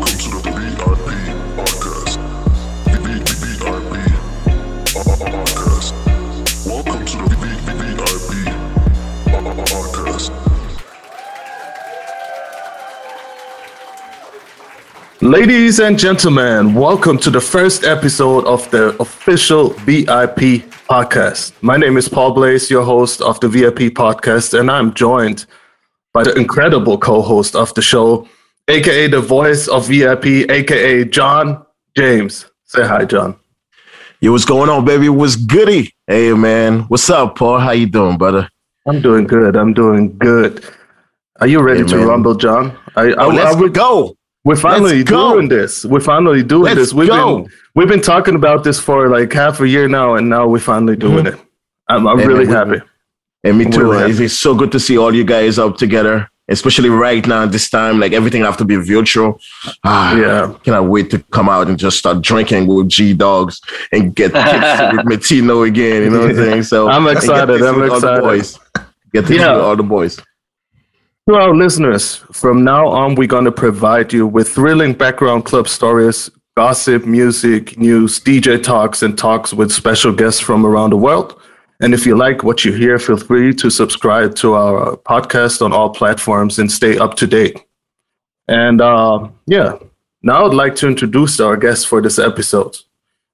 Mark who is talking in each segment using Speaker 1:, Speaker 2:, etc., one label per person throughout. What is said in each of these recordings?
Speaker 1: Welcome to the VIP podcast. VIP podcast. Welcome to the VIP podcast.
Speaker 2: Ladies and gentlemen, welcome to the first episode of the official VIP podcast. My name is Paul Blaze, your host of the VIP podcast, and I'm joined by the incredible co host of the show, aka the voice of VIP, aka John James. Say hi, John.
Speaker 3: Yo, what's going on, baby? What's goody? Hey, man. What's up, Paul? How you doing, brother?
Speaker 2: I'm doing good. I'm doing good. Are you ready
Speaker 3: Hey,
Speaker 2: to
Speaker 3: man.
Speaker 2: rumble, John? I,
Speaker 3: Oh, let's
Speaker 2: would-
Speaker 3: go.
Speaker 2: We're finally
Speaker 3: Let's go.
Speaker 2: doing this. We're finally doing
Speaker 3: Let's
Speaker 2: this. We've
Speaker 3: go.
Speaker 2: been we've been talking about this for like half a year now, and now we're finally mm-hmm. doing it. I'm, I'm
Speaker 3: Hey,
Speaker 2: really
Speaker 3: man,
Speaker 2: happy.
Speaker 3: And me too.
Speaker 2: Really happy.
Speaker 3: It's so good to see all you guys up together, especially right now at this time. Like everything have to be virtual. Ah,
Speaker 2: Yeah.
Speaker 3: Cannot wait to come out and just start drinking with Gdugz and get tipsy with Metino again. You know what I'm saying? So
Speaker 2: I'm excited, I'm
Speaker 3: with all the
Speaker 2: excited.
Speaker 3: boys. Get to
Speaker 2: Yeah.
Speaker 3: with all the boys.
Speaker 2: To our listeners, from now on, we're going to provide you with thrilling background club stories, gossip, music, news, DJ talks, and talks with special guests from around the world. And if you like what you hear, feel free to subscribe to our podcast on all platforms and stay up to date. And uh, yeah, now I'd like to introduce our guests for this episode.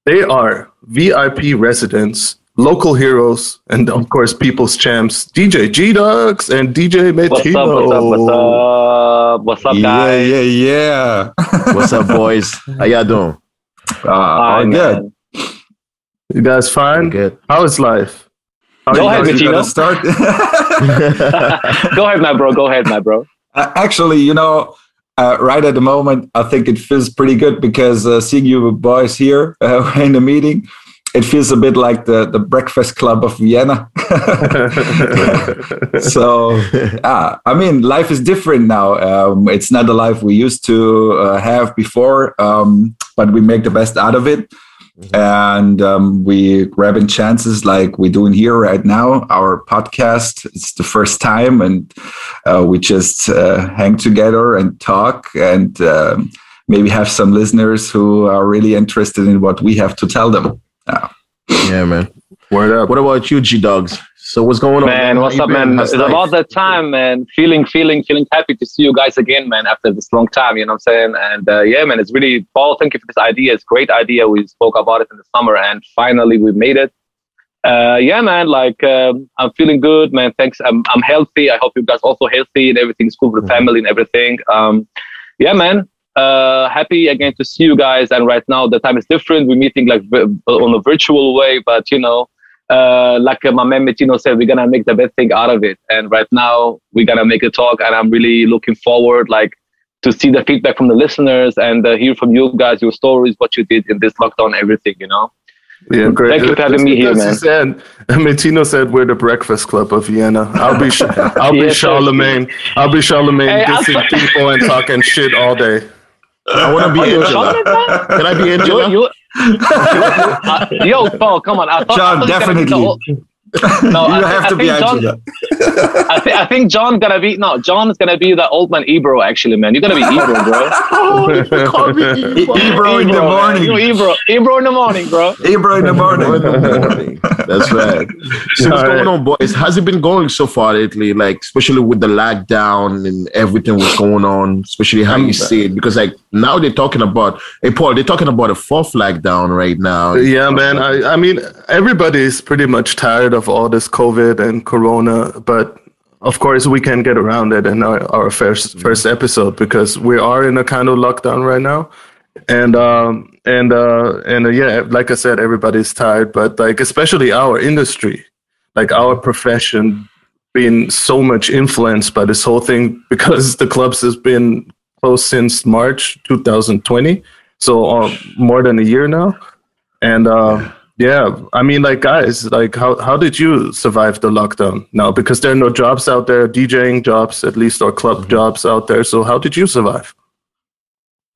Speaker 2: They are VIP residents, local heroes, and of course, people's champs, DJ Gdugz and DJ
Speaker 4: What's up? What's up? What's up? What's up,
Speaker 5: yeah,
Speaker 4: guys?
Speaker 5: yeah, yeah.
Speaker 3: What's up, boys? How y'all doing?
Speaker 5: Uh,
Speaker 4: Hi,
Speaker 5: all good.
Speaker 4: man.
Speaker 2: You guys fine?
Speaker 3: Good.
Speaker 2: How is life?
Speaker 4: Go ahead,
Speaker 2: guys-
Speaker 5: You gotta
Speaker 4: Vecino.
Speaker 5: start.
Speaker 4: Go ahead, my bro. Go ahead, my bro.
Speaker 5: Uh, Actually, you know, uh, right at the moment, I think it feels pretty good because uh, seeing you boys here uh, in the meeting, it feels a bit like the, the breakfast club of Vienna. so, yeah, I mean, life is different now. Um, it's not the life we used to uh, have before, um, but we make the best out of it. And um, we grabbing chances like we're doing here right now. Our podcast, it's the first time, and uh, we just uh, hang together and talk and um, maybe have some listeners who are really interested in what we have to tell them.
Speaker 3: Yeah, man.
Speaker 2: Word up.
Speaker 3: What about you, Gdugz? So what's going on?
Speaker 4: Man, what's up, man? It's about that time, man. Feeling, feeling, feeling happy to see you guys again, man, after this long time, you know what I'm saying? And uh, yeah, man, it's really, Paul, thank you for this idea. It's a great idea. We spoke about it in the summer and finally we made it. Uh, yeah, man, like um, I'm feeling good, man. Thanks. I'm, I'm healthy. I hope you guys also healthy and everything's cool with the
Speaker 3: Mhm.
Speaker 4: family and everything. Um, yeah, man. Uh, happy again to see you guys. And right now the time is different. We're meeting like on a virtual way, but you know, uh, like uh, my man Metino said, we're gonna make the best thing out of it. And right now we're gonna make a talk, and I'm really looking forward, like, to see the feedback from the listeners and uh, hear from you guys, your stories, what you did in this lockdown, everything. You know.
Speaker 2: Yeah, great.
Speaker 4: Thank you for having me here,
Speaker 2: he Said, Metino said we're the breakfast club of Vienna. I'll be, I'll be
Speaker 4: Yes.
Speaker 2: Charlemagne. I'll be Charlemagne
Speaker 4: Hey,
Speaker 2: dissing people and talking shit all day.
Speaker 3: I want to be
Speaker 4: you're
Speaker 3: Angela.
Speaker 4: Sean.
Speaker 3: Can I be
Speaker 4: You,
Speaker 3: Angela?
Speaker 4: you, uh, yo, Paul, come on. I thought, I
Speaker 5: John,
Speaker 4: thought you were gonna be the
Speaker 5: definitely.
Speaker 4: Old- No,
Speaker 5: you
Speaker 4: I, thi-
Speaker 5: have
Speaker 4: I
Speaker 5: to be
Speaker 4: think John,
Speaker 5: Angela.
Speaker 4: I, thi- I think John gonna be no. John is gonna be the old man Ebro. Actually, man, you're gonna be Ebro, bro.
Speaker 3: Oh, call me
Speaker 5: E-
Speaker 3: Eva.
Speaker 5: Ebro in the morning.
Speaker 4: You Ebro, Ebro in the morning, bro.
Speaker 5: Ebro in the morning.
Speaker 3: In. That's right. So what's going on, boys? How's it been going so far lately? Like, especially with the lockdown and everything was going on, especially how you see it. Because like now they're talking about, hey Paul, they're talking about a fourth lockdown right now.
Speaker 2: Yeah, man. I, I mean, everybody's pretty much tired of all this COVID and Corona, but of course we can get around it in our, our first first episode because we are in a kind of lockdown right now, and um and uh and uh, yeah, like I said, everybody's tired, but like especially our industry, like our profession, being so much influenced by this whole thing because the clubs has been closed since March 2020, so uh, more than a year now. And uh, yeah, I mean, like guys, like how how did you survive the lockdown now? Because there are no jobs out there, DJing jobs at least, or club mm-hmm. jobs out there. So how did you survive?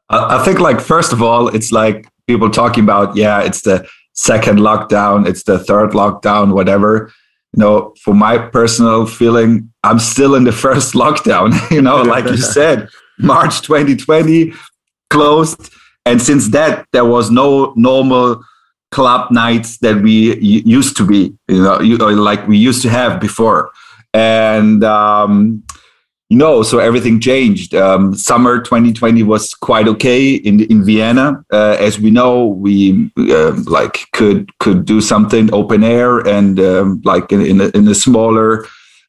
Speaker 5: I I think, like, first of all, it's like people talking about, yeah, it's the second lockdown, it's the third lockdown, whatever. You know, for my personal feeling, I'm still in the first lockdown. You know, like you said, March 2020, closed. And since that, there was no normal club nights that we used to be, you know, like we used to have before. And um, you know, so everything changed. Um, summer 2020 was quite okay in in Vienna. Uh, as we know, we uh, like could could do something open air and um, like in in a, in a smaller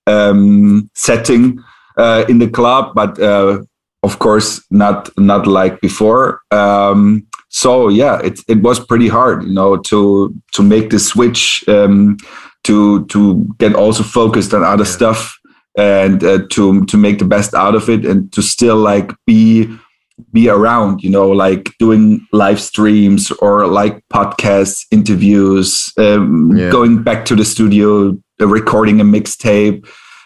Speaker 5: um, setting uh, in the club, but uh, of course not not like before. Um, so yeah, it it was pretty hard, you know, to to make the switch um, to to get also focused on other yeah. stuff and uh, to to make the best out of it and to still like be be around you know like doing live streams or like podcasts interviews um, yeah. going back to the studio uh, recording a mixtape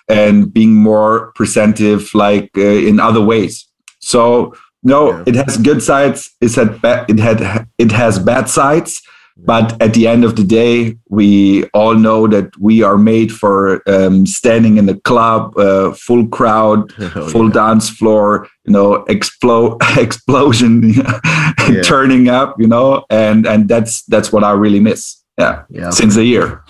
Speaker 5: and being more presentive like uh, in other ways so no yeah. it has good sides it had ba- it had it has bad sides but at the end of the day, we all know that we are made for um, standing in the club, uh, full crowd, oh, full yeah. dance floor, you know, explode, explosion, yeah. turning up, you know, and and that's that's what I really miss. Yeah, yeah. since a year.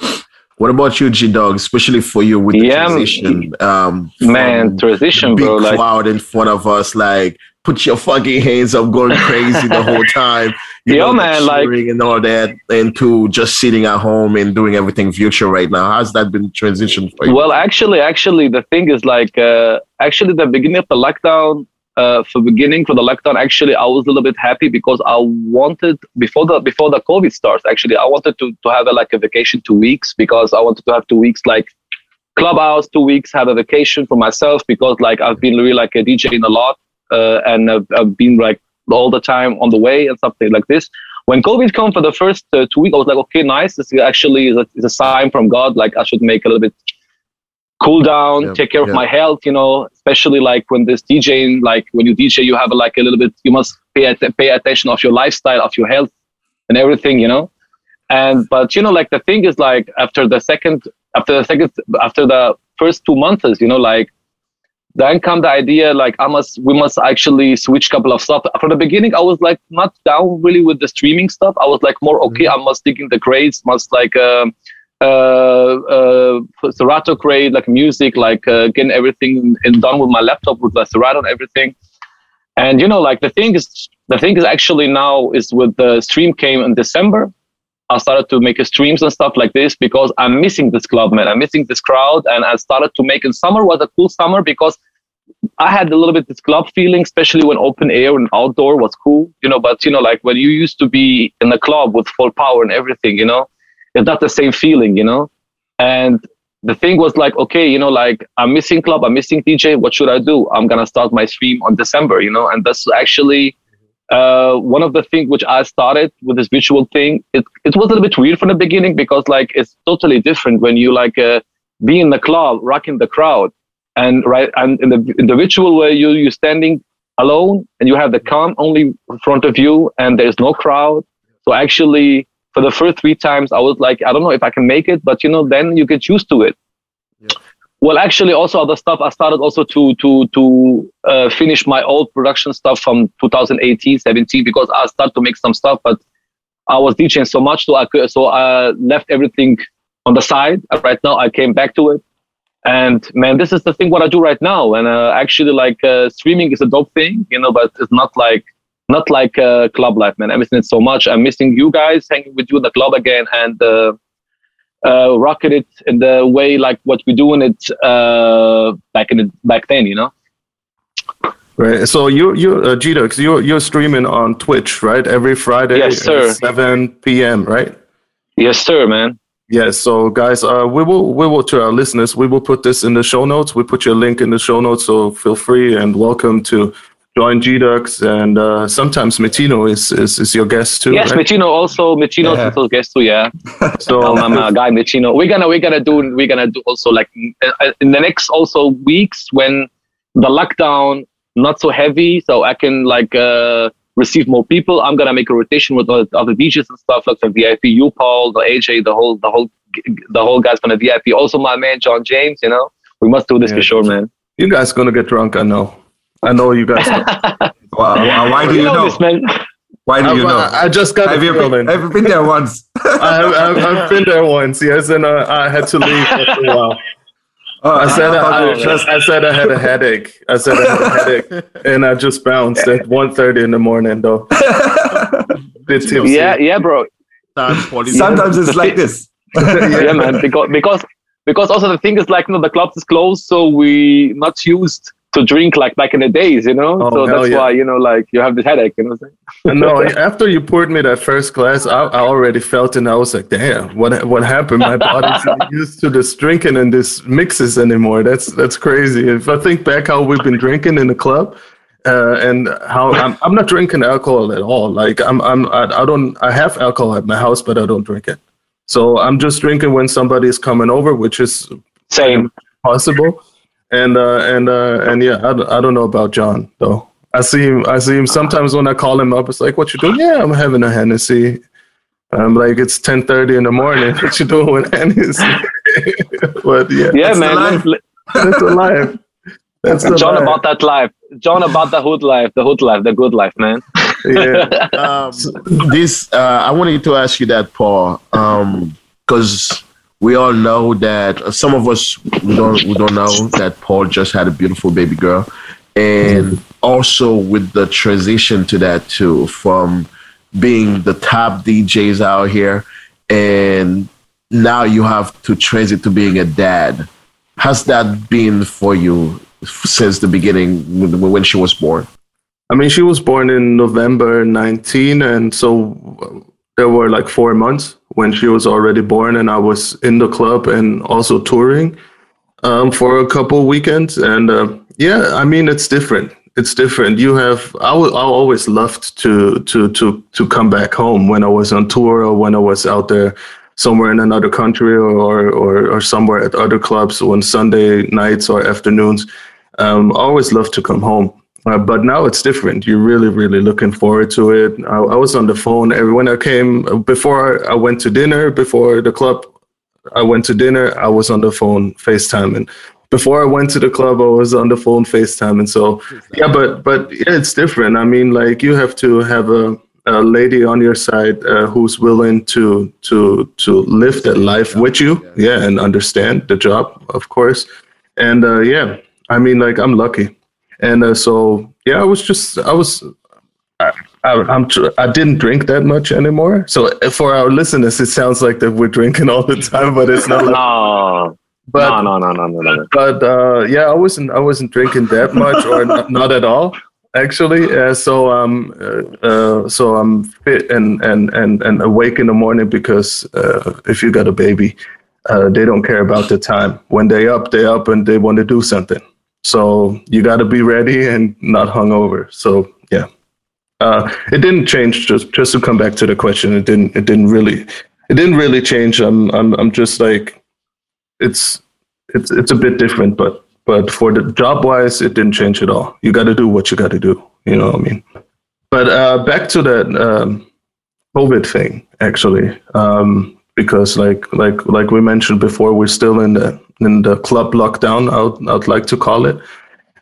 Speaker 3: What about you, G Dog? Especially for you with the yeah, transition, um,
Speaker 4: man, transition,
Speaker 3: big
Speaker 4: bro.
Speaker 3: Cloud like, in front of us, like put your fucking hands up, going crazy the whole time.
Speaker 4: You Yo, know, man, like
Speaker 3: and all that, and to just sitting at home and doing everything virtual right now. How's that been transitioned for you?
Speaker 4: Well, actually, actually, the thing is like, uh, actually, the beginning of the lockdown. Uh, for beginning for the lockdown, actually, I was a little bit happy because I wanted before the before the COVID starts. Actually, I wanted to to have a, like a vacation two weeks because I wanted to have two weeks like clubhouse two weeks have a vacation for myself because like I've been really like a DJing a lot uh, and I've, I've, been like all the time on the way and something like this. When COVID came for the first uh, two weeks, I was like, okay, nice. This actually is a, is a, sign from God. Like I should make a little bit cool down, yep, take care yep. of my health. You know, especially like when this DJing, like when you DJ, you have like a little bit. You must pay pay attention of your lifestyle, of your health, and everything. You know, and but you know, like the thing is like after the second, after the second, after the first two months, you know, like then come the idea like I must we must actually switch couple of stuff. From the beginning, I was like not down really with the streaming stuff. I was like more okay. Mm-hmm. I must dig in the grades, must like uh, uh, uh, Serato crate, like music, like uh, getting everything in, done with my laptop with the Serato and everything. And you know, like the thing is, the thing is actually now is with the stream came in December. I started to make streams and stuff like this because I'm missing this club, man. I'm missing this crowd. And I started to make in summer was a cool summer because I had a little bit this club feeling, especially when open air and outdoor was cool, you know. But you know, like when you used to be in a club with full power and everything, you know, it's not the same feeling, you know. And the thing was like, okay, you know, like I'm missing club, I'm missing DJ. What should I do? I'm gonna start my stream on December, you know. And that's actually uh, one of the things which I started with this visual thing, it, it was a little bit weird from the beginning because like it's totally different when you like uh, be in the club, rocking the crowd, and right and in the in the visual way you you're standing alone and you have the cam only in front of you and there's no crowd. So actually, for the first three times, I was like, I don't know if I can make it, but you know, then you get used to it. Well, actually, also other stuff. I started also to to to uh, finish my old production stuff from 2018, 17 because I started to make some stuff, but I was DJing so much, so I could, so I left everything on the side. Right now, I came back to it, and man, this is the thing what I do right now. And uh, actually, like uh, streaming is a dope thing, you know, but it's not like not like uh, club life, man. I'm missing it so much. I'm missing you guys hanging with you in the club again, and uh, rocket it in the way like what we're doing it uh, back in the, back then, you know.
Speaker 2: Right. So you you uh, Gita, you're you're streaming on Twitch, right? Every Friday
Speaker 4: yes, sir.
Speaker 2: at 7 p.m. Right?
Speaker 4: Yes, sir, man.
Speaker 2: Yes. So guys, uh, we will we will to our listeners, we will put this in the show notes. We put your link in the show notes, so feel free and welcome to join Gdugz, and uh, sometimes Metino is, is is your guest too.
Speaker 4: Yes, right? Metino also Metino yeah. also guest too. Yeah. so I'm, um, uh, guy Metino, we're gonna we're gonna do we're gonna do also like uh, in the next also weeks when the lockdown not so heavy, so I can like uh, receive more people. I'm gonna make a rotation with other, other DJs and stuff like the VIP, you Paul, the AJ, the whole the whole the whole guys from the VIP. Also my man John James. You know, we must do this yeah. for sure, man.
Speaker 2: You guys gonna get drunk, I know. I know you guys.
Speaker 5: Why, why do you,
Speaker 4: You know
Speaker 5: know?
Speaker 4: this, man.
Speaker 5: Why do you
Speaker 2: I,
Speaker 5: know?
Speaker 2: I just got
Speaker 5: have
Speaker 2: a
Speaker 5: you
Speaker 2: feeling.
Speaker 5: been, have you been there once?
Speaker 2: I have, I've, I've been there once, yes, and uh, I had to leave after a while.
Speaker 5: Oh,
Speaker 2: I said
Speaker 5: thought
Speaker 2: I, I,
Speaker 5: just-
Speaker 2: I said I had a headache. I said I had a headache, and I just bounced at 1.30 in the morning, though. Bit tipsy.
Speaker 4: Yeah, yeah, bro.
Speaker 3: Time,
Speaker 5: Sometimes it's like this.
Speaker 4: yeah, man. Because because because also the thing is like you know the clubs is closed, so we not used to drink like back in the days, you know.
Speaker 2: Oh,
Speaker 4: so that's
Speaker 2: yeah.
Speaker 4: why you know like you have this headache, you know. What I'm saying?
Speaker 2: no, after you poured me that first glass, I, I already felt it. And I was like, "Damn, what what happened? My body's not used to this drinking and this mixes anymore. That's that's crazy." If I think back how we've been drinking in the club, uh, and how I'm I'm not drinking alcohol at all. Like I'm I'm I, I don't I have alcohol at my house, but I don't drink it. So I'm just drinking when somebody is coming over, which is
Speaker 4: Same.
Speaker 2: possible. And uh, and uh, and yeah, I, don't- I don't know about John though. I see him. I see him sometimes when I call him up. It's like, "What you doing?" Yeah, I'm having a Hennessy. I'm like, it's 10:30 in the morning. What you doing with Hennessy? but yeah,
Speaker 4: Yeah,
Speaker 5: That's the
Speaker 4: man.
Speaker 5: life.
Speaker 2: that's the life. That's the
Speaker 4: John
Speaker 2: life.
Speaker 4: about that life. John about the hood life, the hood life, the good life, man.
Speaker 2: yeah.
Speaker 3: um, this uh, I wanted to ask you that, Paul, because we all know that uh, some of us we don't we don't know that Paul just had a beautiful baby girl, and also with the transition to that too, from being the top DJs out here, and now you have to transit to being a dad. How's that been for you since the beginning when when she was born?
Speaker 2: I mean, she was born in November 19, and so there were like four months when she was already born, and I was in the club and also touring um, for a couple weekends. And uh, yeah, I mean, it's different. It's different. You have I I always loved to to to to come back home when I was on tour or when I was out there somewhere in another country or or, or somewhere at other clubs on Sunday nights or afternoons. Um, I always loved to come home. Uh, but now it's different. You're really, really looking forward to it. I, I was on the phone every when I came before I went to dinner. Before the club, I went to dinner. I was on the phone FaceTime, and before I went to the club, I was on the phone FaceTime. And so, yeah, but but yeah, it's different. I mean, like you have to have a, a lady on your side uh, who's willing to to to live that life with you, yeah, and understand the job, of course. And uh, yeah, I mean, like I'm lucky and uh, so yeah, I was just I was I, I, I'm tr- I didn't drink that much anymore. So uh, for our listeners, it sounds like that we're drinking all the time, but it's not. Like,
Speaker 4: No,
Speaker 2: but
Speaker 4: no, no, no, no, no, no.
Speaker 2: but uh, yeah, I wasn't I wasn't drinking that much or not, not at all actually. Uh, so um uh, uh, so I'm fit and and and and awake in the morning because uh, if you got a baby, uh, they don't care about the time. When they up, they up and they want to do something. So you got to be ready and not hungover. So yeah, uh, it didn't change. Just just to come back to the question, it didn't it didn't really it didn't really change. I'm I'm I'm just like it's it's it's a bit different, but but for the job wise, it didn't change at all. You got to do what you got to do. You know what I mean? But uh, back to that um, COVID thing, actually, um, because like like like we mentioned before, we're still in the in the club lockdown. I'd I'd like to call it.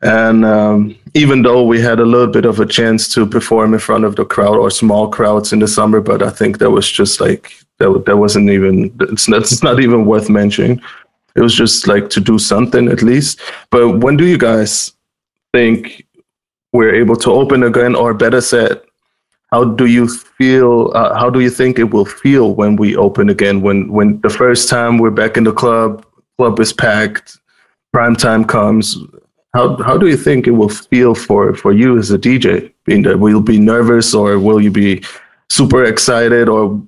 Speaker 2: And um, even though we had a little bit of a chance to perform in front of the crowd or small crowds in the summer, but I think that was just like that. That wasn't even. It's not, it's not even worth mentioning. It was just like to do something at least. But when do you guys think we're able to open again, or better said, how do you feel? Uh, how do you think it will feel when we open again? When when the first time we're back in the club, club is packed, prime time comes. How how do you think it will feel for for you as a DJ? Being that will you be nervous or will you be super excited or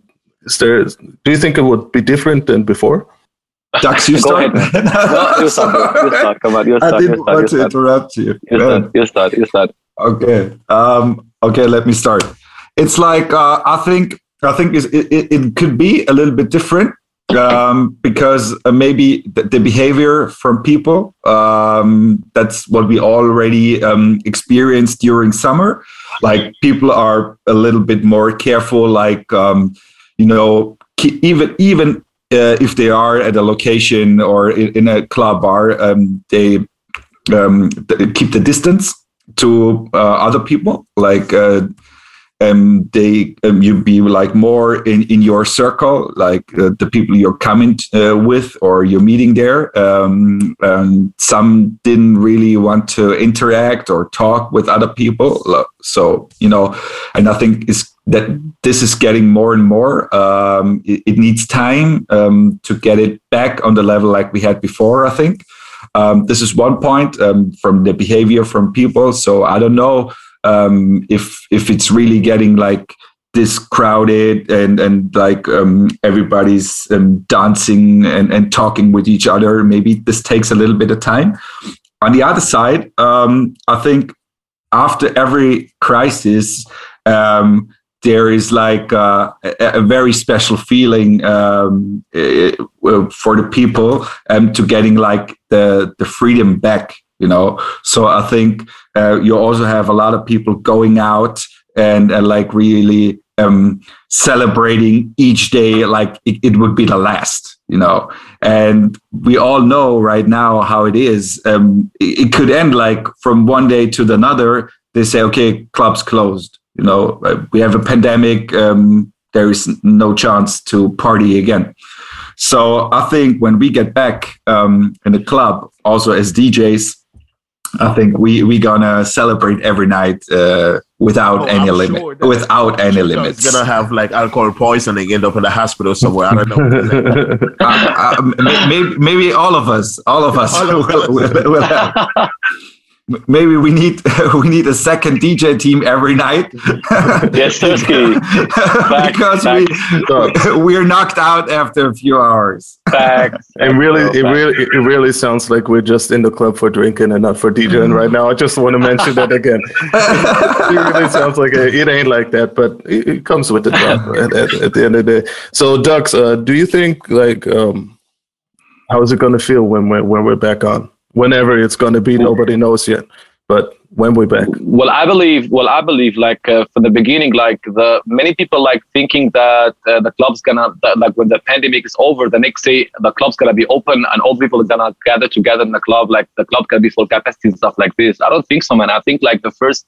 Speaker 2: is there? Do you think it would be different than before?
Speaker 5: Dax, you
Speaker 4: Go
Speaker 5: start.
Speaker 4: ahead, No, you start. You start. Come on, you
Speaker 5: I
Speaker 4: start. You
Speaker 5: didn't
Speaker 4: start.
Speaker 5: want to
Speaker 4: start.
Speaker 5: interrupt you.
Speaker 4: You start. You start. You start.
Speaker 5: Okay. Um, okay, let me start. It's like uh, I think I think it, it it could be a little bit different um, because uh, maybe the, the behavior from people um, that's what we already um, experienced during summer. Like people are a little bit more careful. Like um, you know, even even uh, if they are at a location or in, a club bar, um, they um, keep the distance to uh, other people like uh, um, they um, you be like more in, in your circle, like uh, the people you're coming uh, with or you're meeting there. Um, and some didn't really want to interact or talk with other people. So you know, and I think is that this is getting more and more. Um, it, it, needs time um, to get it back on the level like we had before. I think. Um, this is one point from the behavior from people. So I don't know um, if if it's really getting like this crowded and and like um, everybody's um, dancing and, and talking with each other maybe this takes a little bit of time. On the other side um, i think after every crisis um, there is like uh, a, a, very special feeling um, for the people um, to getting like the the freedom back you know? So i think uh, you also have a lot of people going out and, and like really um, celebrating each day like it, it, would be the last you know? And we all know right now how it is um, it, it could end like from one day to another they say okay clubs closed you know? Uh, we have a pandemic um, there is no chance to party again. So i think when we get back um, in the club also as djs I think we we gonna celebrate every night uh, without oh, any limit. Sure without any limits.
Speaker 3: Gonna have like alcohol poisoning, end up in the hospital somewhere. I don't know.
Speaker 5: uh, uh, maybe, maybe all of us, all of us will, will, will have maybe we need we need a second DJ team every night.
Speaker 4: yes, Tursky.
Speaker 5: because we we're knocked out after a few hours.
Speaker 2: Facts. It really, it really, it really sounds like we're just in the club for drinking and not for DJing right now. I just want to mention that again. it really sounds like a, it ain't like that, but it, it comes with the job at, at, at, the end of the day. So, Dugz, uh, do you think like um, how is it going to feel when we're when we're back on? Whenever it's going to be nobody knows yet but when we're back.
Speaker 4: Well i believe well i believe like uh, from the beginning like the many people like thinking that uh, the club's gonna that, like when the pandemic is over the next day the club's gonna be open and all people are gonna gather together in the club like the club can be full capacity and stuff like this. I don't think so man. I think like the first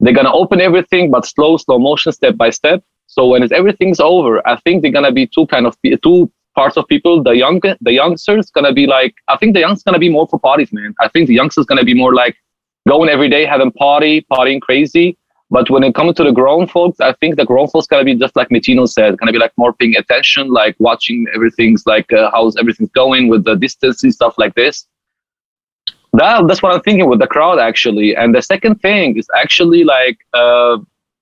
Speaker 4: they're gonna open everything but slow slow motion step by step. So when it's, everything's over i think they're gonna be two kind of two parts of people. The young, the youngsters gonna be like, I think the young's gonna be more for parties, man. I think the youngsters gonna be more like going every day, having party, partying crazy. But when it comes to the grown folks, I think the grown folks gonna be just like Metino said, gonna be like more paying attention, like watching everything's like uh, how's everything's going with the distance and stuff like this. That that's what I'm thinking with the crowd actually. And the second thing is actually like uh,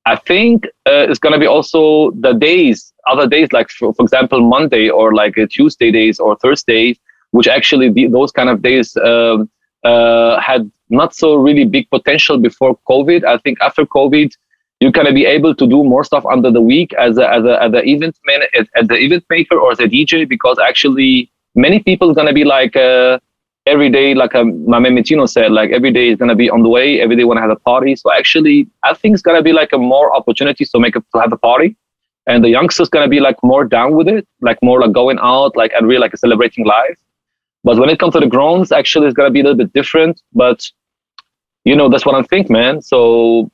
Speaker 4: I think uh, it's to be also the days, other days, like for, for example, Monday or like uh, Tuesday days or Thursday, which actually the, those kind of days um, uh, had not so really big potential before COVID. I think after COVID, you're to be able to do more stuff under the week as a, as a, as an event man, as, as the event maker or as a DJ, because actually many people to be like, uh, every day, like um, my man Metino said, like every day is gonna be on the way. Every day want to have a party. So actually, I think it's gonna be like a more opportunities to make a, to have a party, and the youngsters gonna be like more down with it, like more like going out, like and really like celebrating life. But when it comes to the growns, actually, it's gonna be a little bit different. But you know, that's what I think, man. So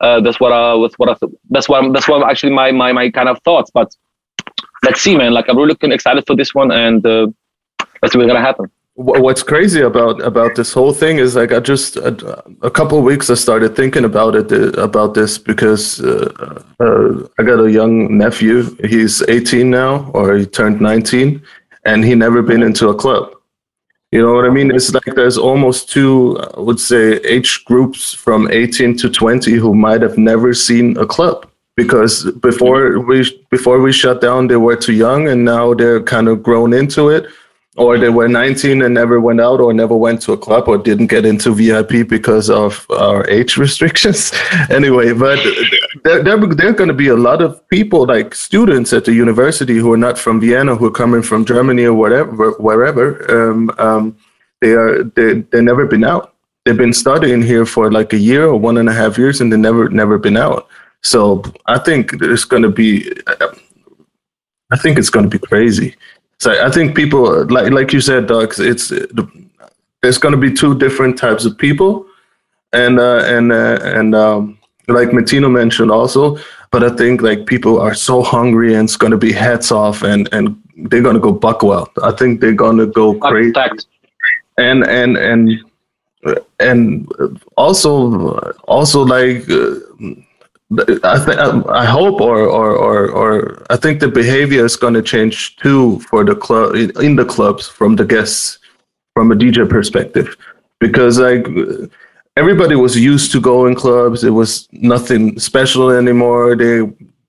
Speaker 4: uh, that's what I was what I that's what I'm, that's what I'm actually my my my kind of thoughts. But let's see, man. Like I'm really looking excited for this one, and uh, let's see what's gonna happen
Speaker 2: what's crazy about about this whole thing is like I just a, a couple of weeks I started thinking about it uh, about this because uh, uh, I got a young nephew. He's 18 now, or he turned 19, and he never been into a club. You know what I mean? It's like there's almost two, I would say, age groups from 18 to 20 who might have never seen a club because before we before we shut down, they were too young, and now they're kind of grown into it or they were 19 and never went out or never went to a club or didn't get into VIP because of our age restrictions. anyway, but there, there, there are going to be a lot of people, like students at the university who are not from Vienna, who are coming from Germany or whatever, wherever. Um, um, they are they they've never been out. They've been studying here for like a year or one and a half years, and they never never been out. So I think there's going to be. I think it's going to be crazy. So I think people like like you said, Doug. It's there's going to be two different types of people, and uh, and uh, and um, like Metino mentioned also. But I think like people are so hungry and it's gonna be heads off and and they're gonna go buck wild. I think they're gonna go crazy and and and and also also like uh, I think um, I hope or, or or or I think the behavior is going to change too for the club in the clubs from the guests from a DJ perspective. Because like everybody was used to going clubs. It was nothing special anymore. They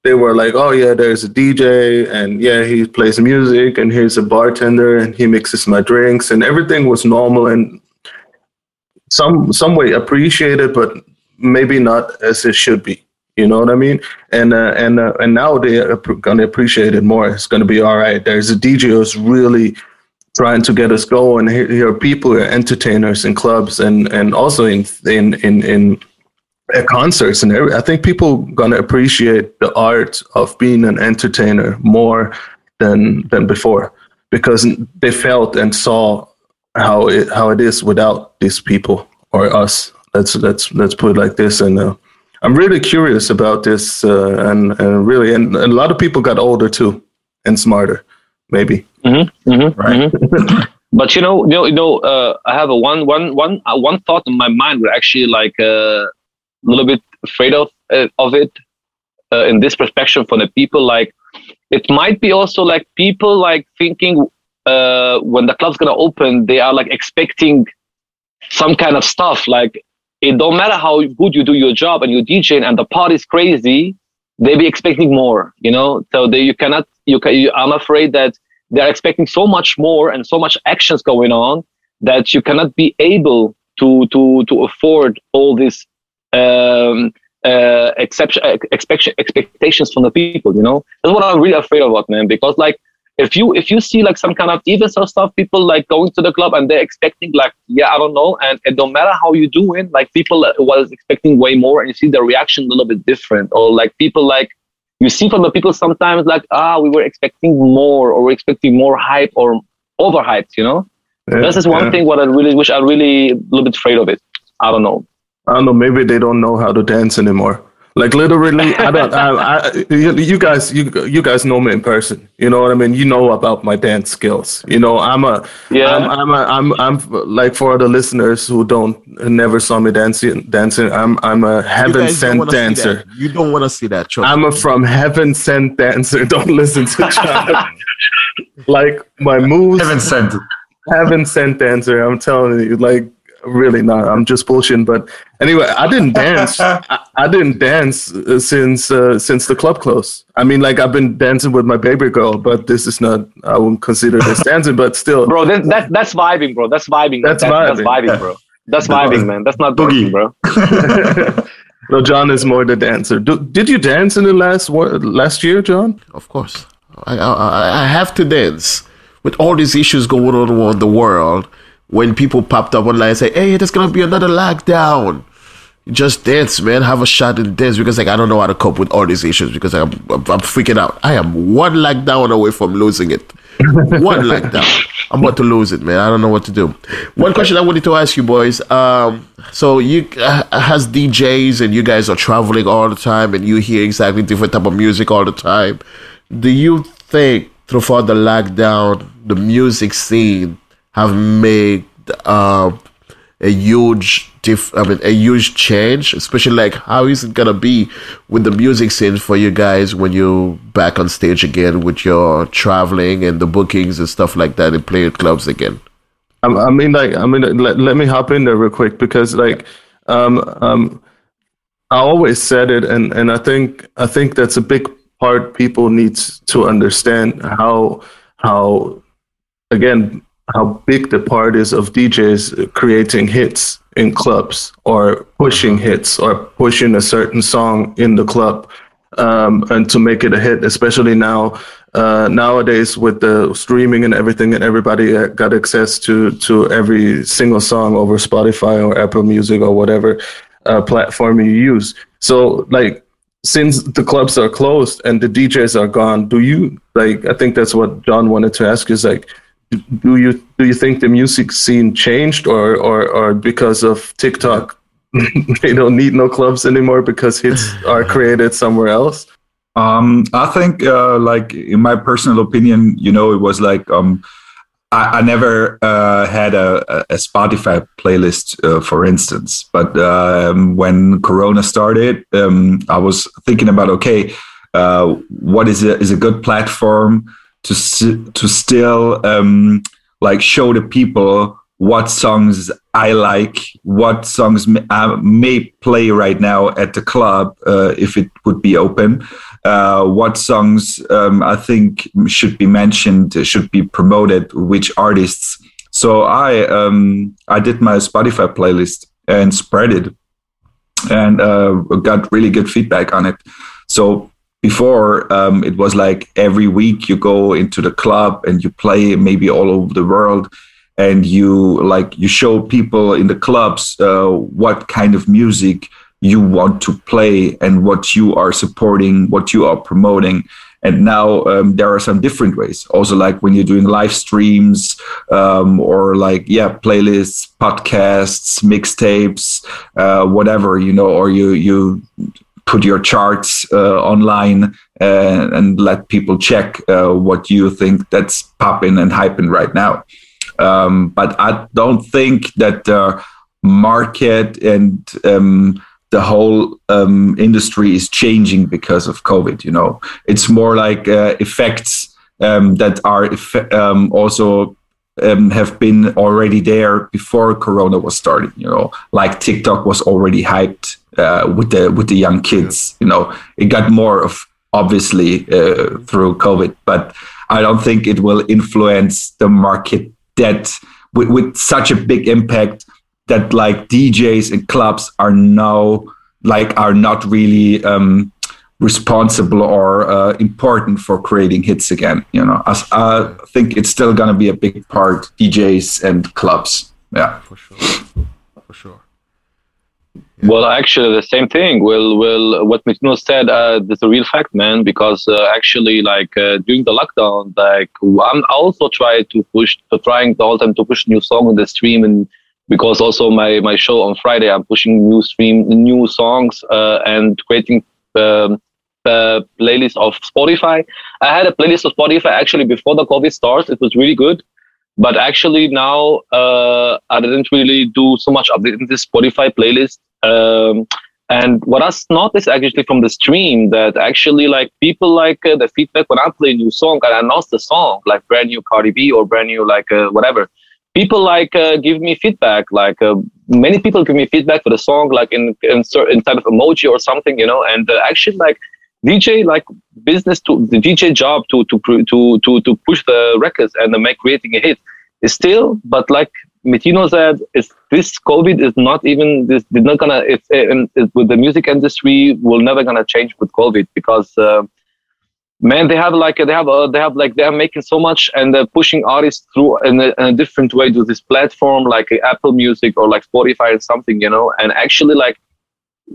Speaker 2: they were like oh yeah there's a DJ and yeah he plays music and here's a bartender and he mixes my drinks. And everything was normal and some some way appreciated, but maybe not as it should be. You know what I mean? And uh, and uh, and now they are gonna appreciate it more. It's gonna be all right. There's a DJ who's really trying to get us going. Here, here are people, who are entertainers in clubs and and also in in in in at concerts and I think people gonna appreciate the art of being an entertainer more than than before because they felt and saw how it how it is without these people or us. Let's let's let's put it like this. And uh, I'm really curious about this, uh, and and really, and, and a lot of people got older too and smarter, maybe.
Speaker 4: Mm-hmm, mm-hmm,
Speaker 2: Right.
Speaker 4: mm-hmm. But you know, you know, you know, uh, I have a one, one, one, uh, one thought in my mind. We're actually like uh, a little bit afraid of uh, of it uh, in this perspective for the people. Like, it might be also like people like thinking uh, when the club's gonna open, they are like expecting some kind of stuff. Like, it don't matter how good you do your job and you're DJing and the party's crazy, they be expecting more. You know, so they you cannot. You can. You, I'm afraid that they're expecting so much more and so much actions going on that you cannot be able to to to afford all these um, uh, exception, expect, expectations from the people. You know, that's what I'm really afraid about, man. Because like, if you if you see like some kind of even some stuff, people like going to the club and they're expecting like, yeah, I don't know, and it don't matter how you doing, like people was expecting way more, and you see the reaction a little bit different, or like people like you see from the people sometimes like ah we were expecting more or we're expecting more hype or overhyped you know
Speaker 2: Yeah,
Speaker 4: this is one
Speaker 2: yeah.
Speaker 4: thing what i really wish i really a little bit afraid of it i don't know
Speaker 2: I don't know. Maybe they don't know how to dance anymore. Like literally, I don't. I, I, you, guys, you you guys know me in person. You know what I mean. You know about my dance skills. You know, I'm a.
Speaker 4: Yeah.
Speaker 2: I'm. I'm. A, I'm. I'm like for the listeners who don't who never saw me dancing. Dancing. I'm. I'm a heaven sent dancer.
Speaker 3: You don't want to see that. Trust
Speaker 2: I'm a from heaven sent dancer. Don't listen to like my moves,
Speaker 5: Heaven sent.
Speaker 2: heaven sent dancer. I'm telling you, like really not. I'm just bullshitting. But anyway, I didn't dance. I, I didn't dance uh, since uh, since the club closed. I mean, like I've been dancing with my baby girl, but this is not. I wouldn't consider this dancing, but still.
Speaker 4: bro that, that that's vibing bro that's vibing
Speaker 2: That's
Speaker 4: That- that's
Speaker 2: vibing.
Speaker 4: vibing bro that's vibing man that's not
Speaker 5: Boogie.
Speaker 4: boogie bro
Speaker 2: no, John is more the dancer. Do, did you dance in the last wa- last year, John?
Speaker 3: Of course, I, I I have to dance with all these issues going on around the world. When people popped up online and say, "Hey, there's gonna be another lockdown," just dance, man. Have a shot and dance because like I don't know how to cope with all these issues because I'm I'm, I'm freaking out. I am one lockdown away from losing it. one lockdown. I'm about to lose it, man. I don't know what to do. One question I wanted to ask you, boys. Um, so you uh, has DJs and you guys are traveling all the time and you hear exactly different type of music all the time. Do you think throughout the lockdown, the music scene have made uh, a huge diff- I mean, a huge change, especially like how is it gonna be with the music scene for you guys when you're back on stage again with your traveling and the bookings and stuff like that and playing clubs again?
Speaker 2: I, I mean, like, I mean, let, let me hop in there real quick because, like, um, um, I always said it, and and I think I think that's a big part people needs to understand how how again how big the part is of DJs creating hits in clubs or pushing hits or pushing a certain song in the club um, and to make it a hit, especially now uh, nowadays with the streaming and everything, and everybody uh, got access to to every single song over Spotify or Apple Music or whatever uh, platform you use. So, like, since the clubs are closed and the DJs are gone, do you like? I think that's what John wanted to ask. Is like, do you do you think the music scene changed, or or or because of TikTok, they don't need no clubs anymore because hits are created somewhere else?
Speaker 5: Um, I think, uh, like in my personal opinion, you know, it was like um, I, I never uh, had a, a, Spotify playlist, uh, for instance. But um, when Corona started, um, I was thinking about okay, uh, what is a, is a good platform to to still um, like show the people what songs I like, what songs I may play right now at the club uh, if it would be open, uh, what songs um, I think should be mentioned, should be promoted, which artists. So I um, I did my Spotify playlist and spread it, and uh, got really good feedback on it. So before um, it was like every week you go into the club and you play maybe all over the world and you like you show people in the clubs uh, what kind of music you want to play and what you are supporting what you are promoting. And now um, there are some different ways. Also like when you're doing live streams um, or like yeah playlists podcasts mixtapes uh, whatever you know or you you put your charts uh, online uh, and let people check uh, what you think that's popping and hyping right now um, but I don't think that the market and um, the whole um, industry is changing because of COVID. You know, it's more like uh, effects um, that are um, also um, have been already there before Corona was starting. You know, like TikTok was already hyped uh, with the with the young kids. You know, it got more of obviously uh, through COVID, but I don't think it will influence the market that with, with such a big impact that like DJs and clubs are now like are not really um, responsible or uh, important for creating hits again. You know, As, I think it's still gonna be a big part DJs and clubs. Yeah,
Speaker 3: for sure, for sure.
Speaker 4: Yeah. Well, actually, the same thing. Well, well, what Metino said, uh, that's a real fact, man. Because uh, actually, like uh, during the lockdown, like I'm also trying to push, to trying the whole time to push new song on the stream, and because also my my show on Friday, I'm pushing new stream, new songs, uh, and creating. Um, the playlist of Spotify. I had a playlist of Spotify actually before the COVID starts. It was really good but actually now uh, I didn't really do so much updating this Spotify playlist um, and what I noticed actually from the stream that actually like people like uh, the feedback when I play a new song and I announce the song like brand new Cardi B or brand new like uh, whatever. People like uh, give me feedback. Like uh, many people give me feedback for the song, like in in certain type of emoji or something, you know. And uh, actually, like DJ, like business to the DJ job to to to to to push the records and make creating a hit is still, but like Metino said, is this COVID is not even this is not gonna it's it, it, with the music industry will never gonna change with COVID because uh, man they have like they have uh, they have like they're making so much and they're pushing artists through in a, in a different way to this platform like Apple Music or like Spotify or something you know and actually like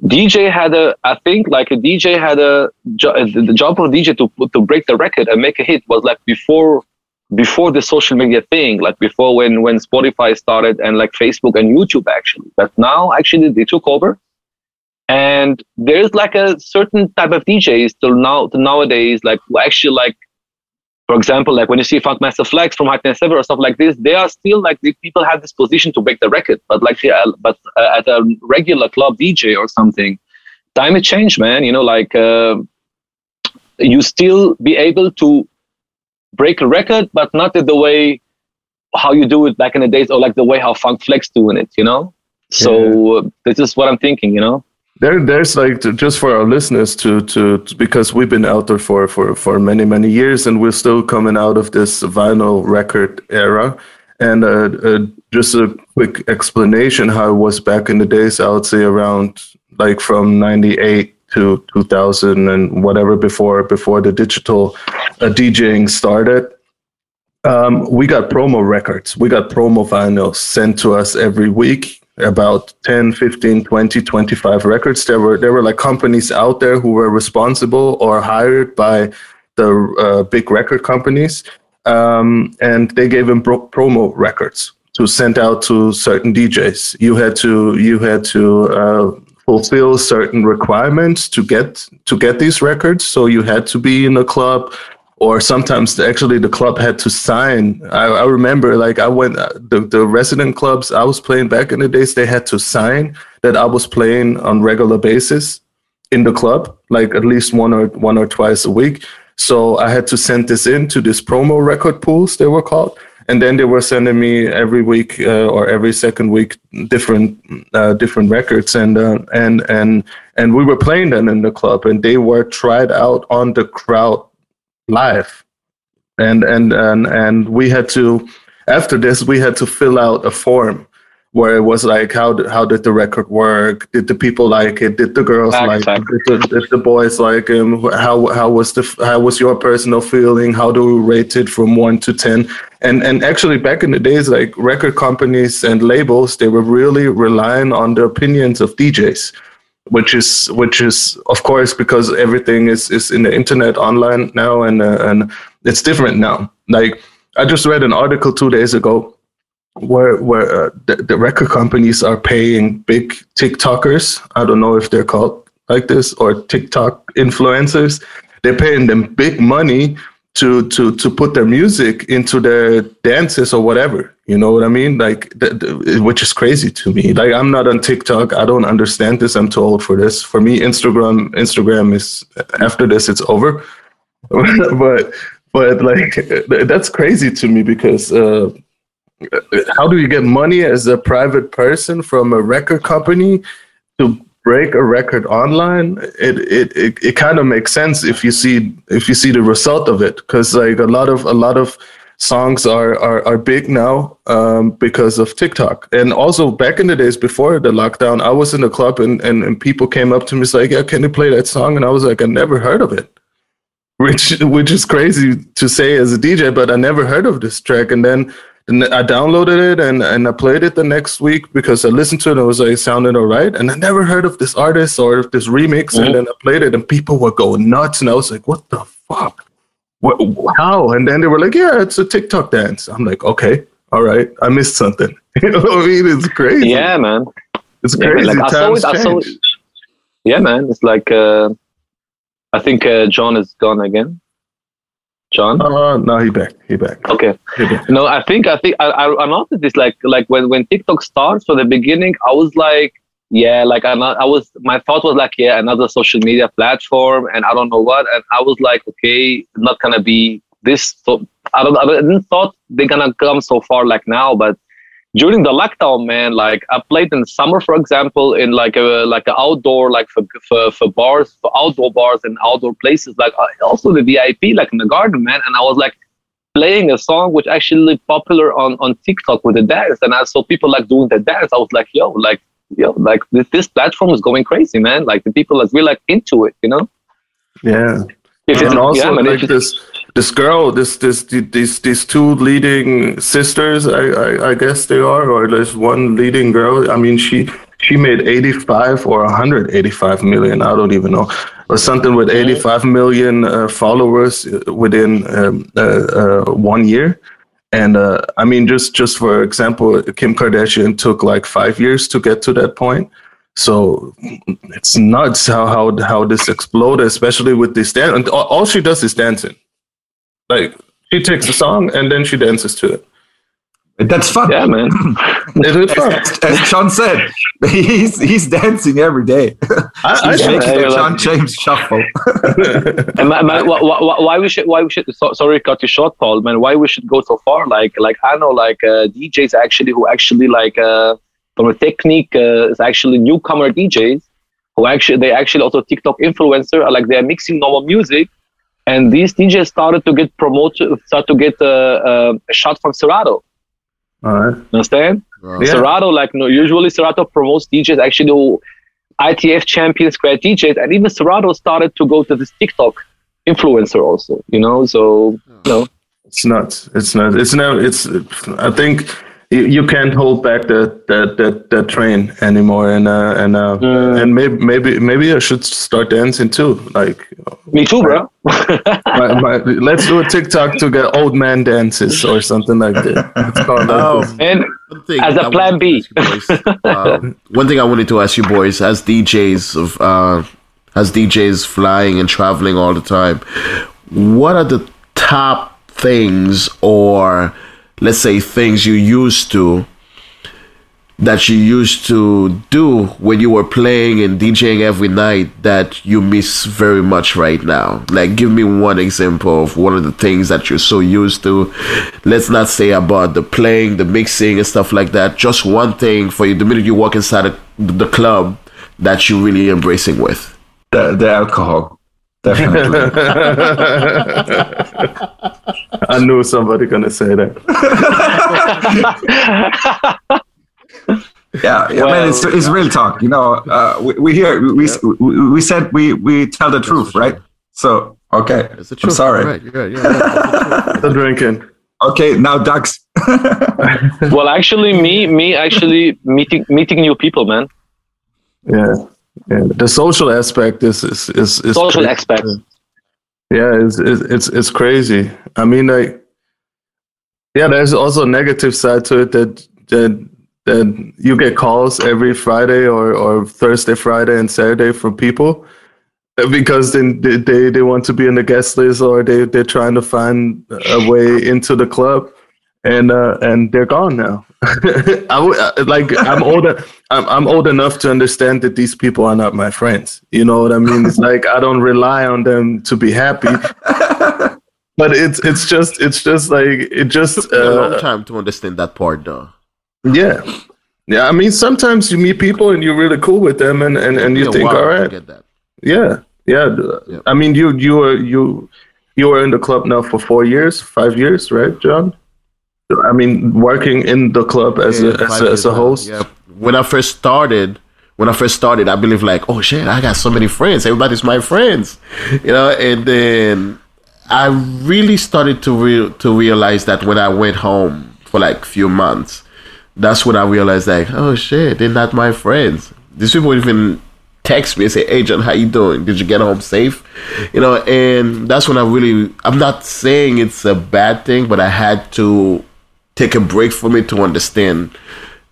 Speaker 4: DJ had a I think like a DJ had a the job of DJ to to break the record and make a hit was like before before the social media thing, like before when when Spotify started and like Facebook and YouTube actually. But now actually they took over. And there's like a certain type of DJs till now to nowadays, like actually like for example, like when you see Funkmaster Flex from High Seven or stuff like this, they are still like the people have this position to break the record. But like yeah, but uh, at a regular club DJ or something, time has changed, man. You know, like uh, you still be able to break a record, but not in the way how you do it back in the days, or like the way how Funk Flex doing it, you know. So yeah. this is what I'm thinking, you know.
Speaker 2: There, there's like just for our listeners to, to, to because we've been out there for for for many many years, and we're still coming out of this vinyl record era. And uh, uh, just a quick explanation how it was back in the days. I would say around like from '98 to 2000 and whatever before before the digital uh, DJing started. Um, we got promo records. We got promo vinyls sent to us every week, about 10, 15, 20, 25 records. There were there were like companies out there who were responsible or hired by the uh, big record companies, um, and they gave them pro- promo records to send out to certain DJs. You had to you had to uh, fulfill certain requirements to get to get these records. So you had to be in a club, or sometimes actually the club had to sign. I, I remember like I went the the resident clubs I was playing back in the days. They had to sign that I was playing on regular basis in the club, like at least one or one or twice a week. So I had to send this in to this promo record pools they were called, and then they were sending me every week uh, or every second week different uh, different records, and uh, and and and we were playing them in the club, and they were tried out on the crowd live, and and and and we had to after this we had to fill out a form where it was like how did, how did the record work? Did the people like it? Did the girls like it? Did the, did the boys like him how how was the how was your personal feeling? How do we rate it from 1 to 10 and and actually back in the days like record companies and labels they were really relying on the opinions of DJs which is which is of course because everything is is in the internet online now and uh, and it's different now like i just read an article 2 days ago where where uh, the, the record companies are paying big TikTokers. I don't know if they're called like this or TikTok influencers. They're paying them big money to to to put their music into their dances or whatever. You know what I mean? Like, the, the, which is crazy to me. Like, I'm not on TikTok. I don't understand this. I'm too old for this. For me, Instagram Instagram is after this, it's over. but but like that's crazy to me because. Uh, how do you get money as a private person from a record company to break a record online it it it, it kind of makes sense if you see if you see the result of it because like a lot of a lot of songs are are, are big now um, because of tiktok. And also back in the days before the lockdown i was in a club and, and and people came up to me like yeah can you play that song? And i was like i never heard of it. Which which is crazy to say as a dj but i never heard of this track. And then and I downloaded it and, and I played it the next week because I listened to it and it was like it sounded all right. And I never heard of this artist or this remix. Mm-hmm. And then I played it and people were going nuts. And I was like, what the fuck? What, how? And then they were like, yeah, it's a TikTok dance. I'm like, okay, all right. I missed something. you know what I mean? It's crazy.
Speaker 4: Yeah, man.
Speaker 2: It's crazy.
Speaker 4: Yeah, like, saw it, it. Yeah, man. It's like, uh, I think uh, John is gone again. John?
Speaker 2: Uh, no, he back. He back.
Speaker 4: Okay.
Speaker 2: He back.
Speaker 4: No, I think I think I, I noticed this like like when when TikTok starts for the beginning, I was like, yeah, like I I was my thought was like, yeah, another social media platform, and I don't know what, and I was like, okay, not gonna be this. So I don't I didn't thought they're gonna come so far like now, but during the lockdown, man, like I played in summer, for example, in like a like an outdoor, like for, for for bars, for outdoor bars and outdoor places, like uh, also the VIP, like in the garden, man. And I was like playing a song which actually popular on on TikTok with the dance, and I saw people like doing the dance. I was like, yo, like yo, like this, this platform is going crazy, man. Like the people are really like into it, you know?
Speaker 2: Yeah. and also yeah, like this this girl, this this these these two leading sisters, I, I, I guess they are, or there's one leading girl. I mean, she she made 85 or 185 million. I don't even know, or something with 85 million uh, followers within um, uh, uh, one year. And uh, I mean, just just for example, Kim Kardashian took like five years to get to that point. So it's nuts how how how this exploded, especially with this dance. And all she does is dancing. Like she takes a song and then she dances to it.
Speaker 5: That's fun.
Speaker 4: Yeah, man.
Speaker 2: it is fun.
Speaker 5: As, as John said, he's he's dancing every day.
Speaker 2: I,
Speaker 5: he's I making the John James shuffle.
Speaker 4: and man, man, why, why, we should why we should so, sorry cut you short, Paul. Man, why we should go so far? Like like I know like uh, DJs actually who actually like uh, from a technique uh, is actually newcomer DJs who actually they actually also TikTok influencer like they're mixing normal music and these DJs started to get promoted, start to get uh, uh, a shot from Serato.
Speaker 2: All right.
Speaker 4: Understand? Wow. Yeah. Serato, like no, usually Serato promotes DJs actually who ITF champions, great DJs, and even Serato started to go to this TikTok influencer also. You know, so you know.
Speaker 2: It's not. It's not. It's not. It's. I think you, you can't hold back that that that, that train anymore and uh, and uh, mm. and maybe maybe maybe I should start dancing too like
Speaker 4: me too bro
Speaker 2: my, my, let's do a TikTok to get old man dances or something like that
Speaker 4: oh. and
Speaker 3: One thing
Speaker 4: As a
Speaker 3: I
Speaker 4: plan B.
Speaker 3: to ask you boys, uh, one thing I wanted to ask you boys, as DJs of uh, as DJs flying and traveling all the time, what are the top things or let's say things you used to that you used to do when you were playing and DJing every night that you miss very much right now? Like, give me one example of one of the things that you're so used to. Let's not say about the playing, the mixing, and stuff like that. Just one thing for you the minute you walk inside a, the club that you're really embracing with.
Speaker 5: The, the alcohol, definitely.
Speaker 2: I knew somebody gonna say that.
Speaker 5: yeah, yeah,
Speaker 4: Well,
Speaker 5: man, it's, it's real talk. You know, uh, we, we hear we, we we said we we tell the truth, right? So okay,
Speaker 3: It's the
Speaker 5: I'm sorry.
Speaker 3: Right, yeah, yeah, yeah.
Speaker 2: The drinking.
Speaker 5: Okay, now Dugz.
Speaker 4: well, actually, me, me, actually meeting meeting new people, man.
Speaker 2: Yeah, yeah. The social aspect is is is, is
Speaker 4: Social
Speaker 2: cra-
Speaker 4: aspect.
Speaker 2: Yeah, it's, it's it's it's crazy. I mean, like, yeah, there's also a negative side to it that that that you get calls every Friday or or Thursday, Friday, and Saturday from people because then they, they they want to be in the guest list or they they're trying to find a way into the club and uh and they're gone now I w- uh, like i'm old I'm, I'm old enough to understand that these people are not my friends you know what i mean it's like i don't rely on them to be happy but it's it's just it's just like it just
Speaker 3: Took me a long
Speaker 2: uh,
Speaker 3: time to understand that part, though.
Speaker 2: yeah yeah i mean sometimes you meet people and you're really cool with them and and, and you
Speaker 3: Took me a
Speaker 2: think all right, all
Speaker 3: get that.
Speaker 2: yeah, yeah.
Speaker 3: Yep.
Speaker 2: I mean, you you were you you were in the club now for four years, five years, right, John? I mean, working in the club as
Speaker 3: Yeah,
Speaker 2: a as a, as a host.
Speaker 3: Yeah. When I first started, when I first started, I believe like, oh shit, I got so many friends. Everybody's my friends, you know. And then I really started to real to realize that when I went home for like few months, that's when I realized like, oh shit, they're not my friends. These people even text me and say, "Hey John, how you doing? Did you get home safe?" You know, and that's when I really. I'm not saying it's a bad thing, but I had to take a break from it to understand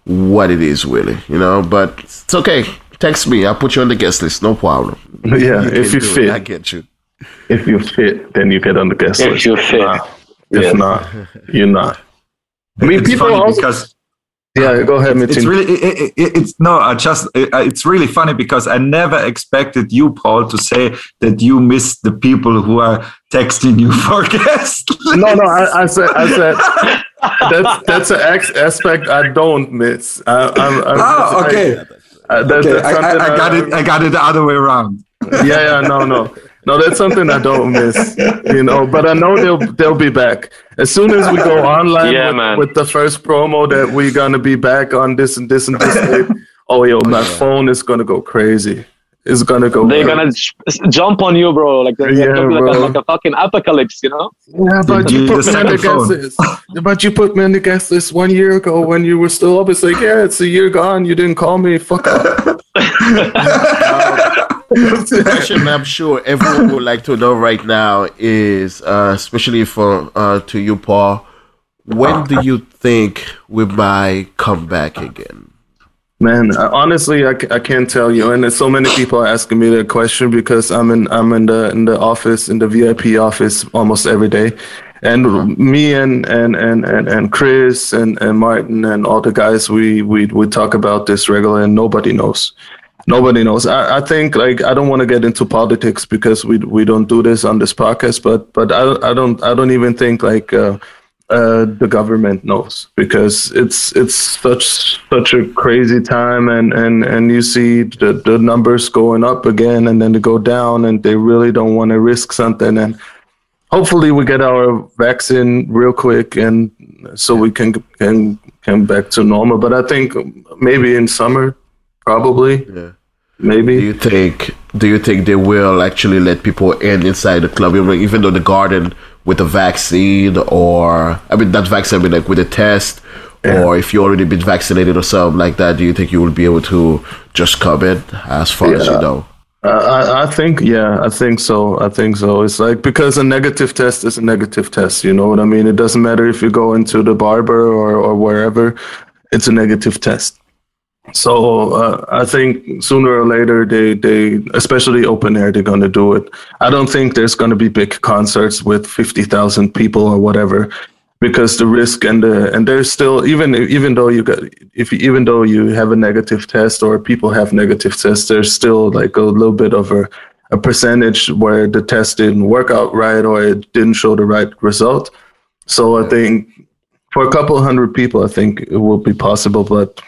Speaker 3: what it is really. You know, but it's okay. Text me. I'll put you on the guest list. No problem.
Speaker 2: Yeah, if you
Speaker 3: do it.
Speaker 2: fit,
Speaker 3: I get you.
Speaker 2: if you fit, then you get on the guest
Speaker 4: If
Speaker 2: list.
Speaker 4: you fit.
Speaker 2: Nah, if not, you're not. I mean,
Speaker 5: it's
Speaker 2: people
Speaker 5: funny
Speaker 2: also.
Speaker 5: because
Speaker 2: yeah, go ahead,
Speaker 5: it's
Speaker 2: Mitin.
Speaker 5: really it, it, it's no i just it, it's really funny because i never expected you paul to say that you miss the people who are texting you for guests
Speaker 2: no, no. I, I said, I said. That's that's an ex- aspect I don't miss. I, I'm, I'm,
Speaker 5: oh okay
Speaker 2: I, uh, that,
Speaker 5: okay
Speaker 2: that's
Speaker 5: I, I,
Speaker 2: something
Speaker 5: I got it i got it the other way around
Speaker 2: yeah, yeah, no, no, no. That's something I don't miss, you know. But I know they'll they'll be back as soon as we go online
Speaker 4: Yeah,
Speaker 2: with,
Speaker 4: man.
Speaker 2: with the first promo that we're gonna be back on this and this and this date. Oh, yo, oh, my phone is gonna go crazy. It's gonna go.
Speaker 4: They're
Speaker 2: crazy.
Speaker 4: gonna j- jump on you, bro. Like, there's
Speaker 2: Yeah,
Speaker 4: gonna be like, a, like a fucking apocalypse, you know?
Speaker 2: Yeah, but
Speaker 5: You
Speaker 2: you put
Speaker 5: just
Speaker 2: me on the
Speaker 5: had the phone.
Speaker 2: guest list. But you put me on the guest list one year ago when you were still up. It's like, yeah, it's a year gone. You didn't call me. Fuck up.
Speaker 3: question I'm sure everyone would like to know right now is, uh, especially for uh, to you, Paul. When do you think we might come back again?
Speaker 2: Man, I- honestly, I, I can't tell you. And so many people are asking me that question because I'm in I'm in the in the office in the VIP office almost every day, and me and and and and, and Chris and, and Martin and all the guys we we we talk about this regularly, and nobody knows. Nobody knows. I, I think like I don't want to get into politics because we we don't do this on this podcast, but but I I don't I don't even think like. Uh, uh, the government knows because it's it's such such a crazy time and and and you see the, the numbers going up again and then they go down and they really don't want to risk something and hopefully we get our vaccine real quick and so we can can come back to normal but i think maybe in summer probably
Speaker 3: Yeah.
Speaker 2: maybe
Speaker 3: Do you think? Do you think they will actually let people in inside the club, even though the garden with a vaccine or I mean not vaccine, but like with a test, or if you already been vaccinated or something like that? Do you think you will be able to just come in as far as you know?
Speaker 2: I, I think, yeah, I think so. I think so. It's like because a negative test is a negative test. You know what I mean? It doesn't matter if you go into the barber or, or wherever. it's a negative test. So uh, I think sooner or later they they especially open air they're going to do it. I don't think there's going to be big concerts with fifty thousand people or whatever because the risk and the and there's still even even though you got if even though you have a negative test or people have negative tests there's still like a little bit of a, a percentage where the test didn't work out right or it didn't show the right result so i think for a couple hundred people i think it will be possible but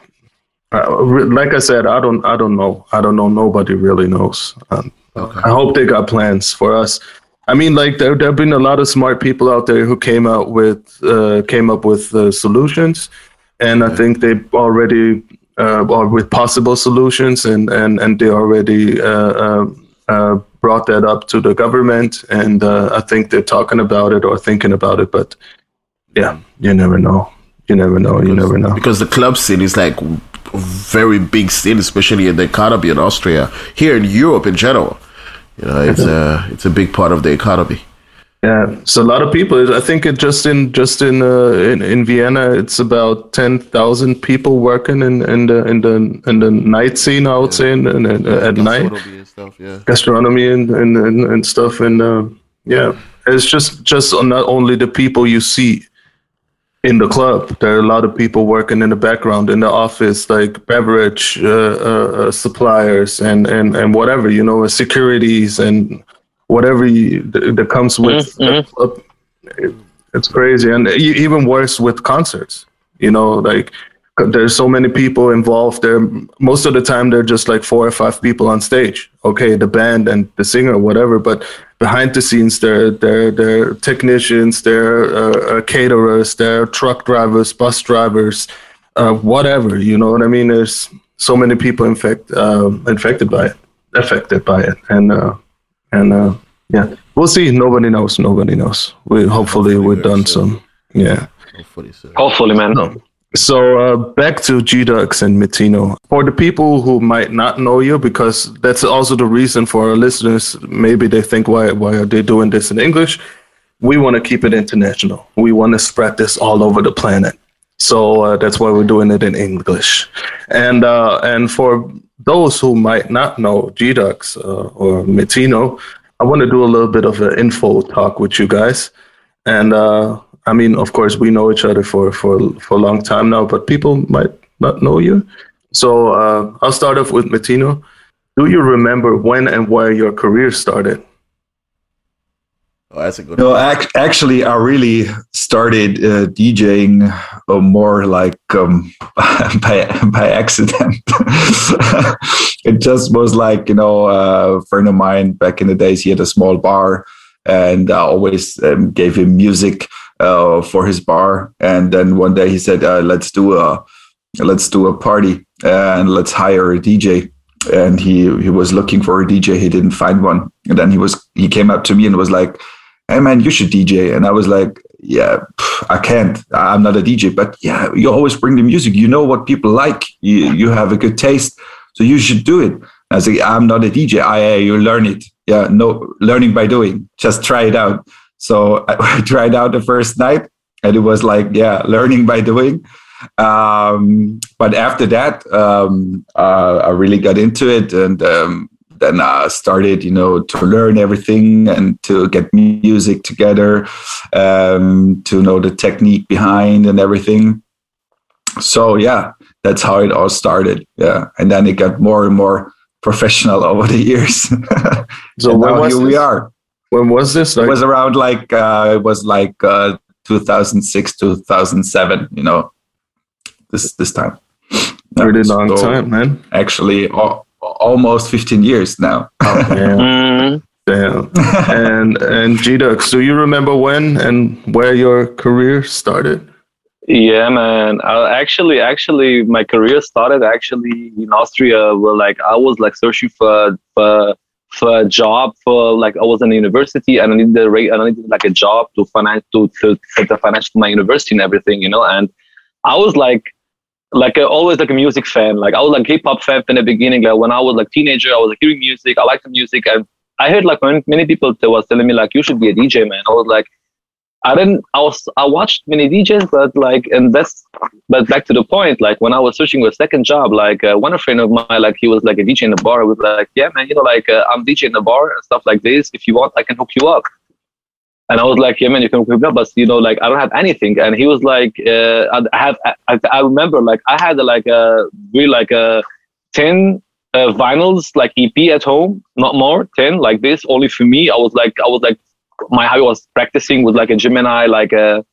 Speaker 2: uh, like i said i don't i don't know i don't know nobody really knows um, okay. i hope they got plans for us I mean, like there there have been a lot of smart people out there who came out with uh, came up with uh, solutions, and I think they already uh, or with possible solutions, and and and they already uh, uh, uh, brought that up to the government, and I think they're talking about it or thinking about it. But yeah, you never know. You never know.
Speaker 3: Because,
Speaker 2: you never know.
Speaker 3: Because the club scene is like very big scene, especially in the economy in Austria. Here in Europe in general you know, it's a it's a big part of the economy.
Speaker 2: Yeah, so a lot of people. I think it just in just in uh, in, in Vienna, it's about ten thousand people working in, in the in the in the night scene. I would yeah. say in, in, in uh, at night, and stuff, yeah. gastronomy and and, and, and stuff. And uh, yeah, it's just just not only the people you see in the club. There are a lot of people working in the background in the office, like beverage uh, uh, uh suppliers and, and, and whatever, you know, securities and whatever you, that comes with mm-hmm. club. it's crazy. And even worse with concerts, you know, like there's so many people involved there. Most of the time, they're just like four or five people on stage. Okay, the band and the singer, whatever. But behind the scenes, they're they're they're technicians, they're uh, uh, caterers, they're truck drivers, bus drivers, uh, whatever. You know what I mean? There's so many people infect um, infected by it, affected by it, and uh, and uh, yeah, we'll see. Nobody knows. Nobody knows. We hopefully, hopefully we've done so. some. Yeah.
Speaker 4: Hopefully, so. hopefully, man. No.
Speaker 2: So uh, back to Gdugz and Metino. For the people who might not know you, because that's also the reason for our listeners, maybe they think, why, why are they doing this in English? We want to keep it international. We want to spread this all over the planet. So uh, that's why we're doing it in English. And uh, and for those who might not know Gdugz uh, or Metino, I want to do a little bit of an info talk with you guys. And uh, I mean, of course, we know each other for for for a long time now, but people might not know you. So uh, I'll start off with Metino. Do you remember when and where your career started?
Speaker 5: Oh, that's a good. No, ac- actually, I really started uh, DJing uh, more like um, by by accident. it just was like you know, uh, a friend of mine back in the days. He had a small bar, and I always um, gave him music uh, for his bar. And then one day he said, uh, "Let's do a let's do a party and let's hire a DJ." And he he was looking for a DJ. He didn't find one. And then he was he came up to me and was like, "Hey man, you should DJ." And I was like, "Yeah, I can't. I'm not a DJ, but yeah, you always bring the music. You know what people like. You you have a good taste, so you should do it." I was like, "I'm not a DJ. I you learn it. Yeah, no learning by doing. Just try it out." So I, tried out the first night and it was like, yeah, learning by doing. Um, but after that, um, uh, I really got into it and um, then I started, you know, to learn everything and to get music together, um, to know the technique behind and everything. So yeah, that's how it all started. Yeah, and then it got more and more professional over the years. so now here this? we are.
Speaker 2: When was this?
Speaker 5: Like- it was around like uh, it was like uh, 2006, 2007. You know, this this time.
Speaker 2: Pretty long so time, man.
Speaker 5: Actually, al- almost 15 years now.
Speaker 2: Oh, damn. damn. and and Gdugz, do you remember when and where your career started?
Speaker 4: Yeah, man. I actually, actually, my career started actually in Austria. Where like I was like searching for for for a job for like I was in university and I needed a rate and I needed like a job to finance to, to set the finance to my university and everything, you know. And I was like like always like a music fan. Like I was like hip hop fan in the beginning. Like when I was like teenager, I was like hearing music. I liked the music and I heard like many people that was telling me like you should be a DJ, man. I was like, I didn't. I was. I watched many DJs, but like, and that's. But back to the point, like when I was searching for a second job, like uh, one friend of mine, like he was like a DJ in the bar. Was like, yeah, man, you know, like uh, I'm DJ in the bar and stuff like this. If you want, I can hook you up. And I was like, yeah, man, you can hook me up, but you know, like I don't have anything. And he was like, uh, I have. I, I remember, like I had like a really like a ten uh, vinyls like EP at home, not more, ten like this, only for me. I was like, I was like my I was practicing with like a Gemini, like a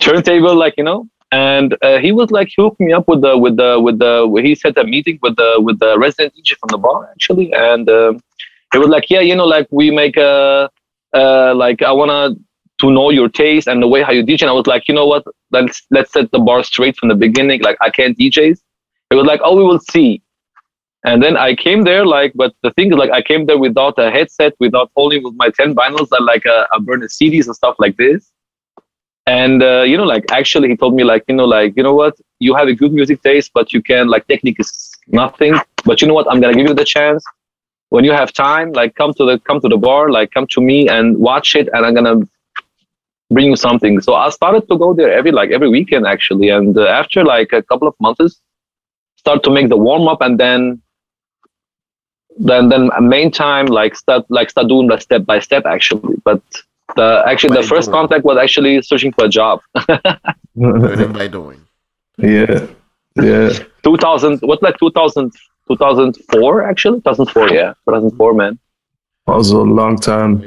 Speaker 4: turntable, like you know. And uh, he was like, he hooked me up with the with the with the. He set a meeting with the with the resident DJ from the bar actually, and uh, he was like, yeah, you know, like we make a uh, like I wanna to know your taste and the way how you DJ. And I was like, you know what? Let's let's set the bar straight from the beginning. Like I can't DJs. It was like, oh, we will see. And then I came there, like, but the thing is, like, I came there without a headset, without only with my 10 vinyls and like a, a burner CDs and stuff like this. And, uh, you know, like, actually, he told me, like, you know, like, you know what, you have a good music taste, but you can, like, technique is nothing. But you know what, I'm going to give you the chance. When you have time, like, come to the, come to the bar, like, come to me and watch it, and I'm going to bring you something. So I started to go there every, like, every weekend, actually. And uh, after, like, a couple of months, start to make the warm up and then then then main time like start like start doing the step by step actually. But the actually by the first doing. contact was actually searching for a job.
Speaker 3: Learning by doing.
Speaker 2: Yeah. Yeah.
Speaker 4: 2000 what like 2000 2004 actually? 2004 yeah. 2004 man.
Speaker 2: That was a long time.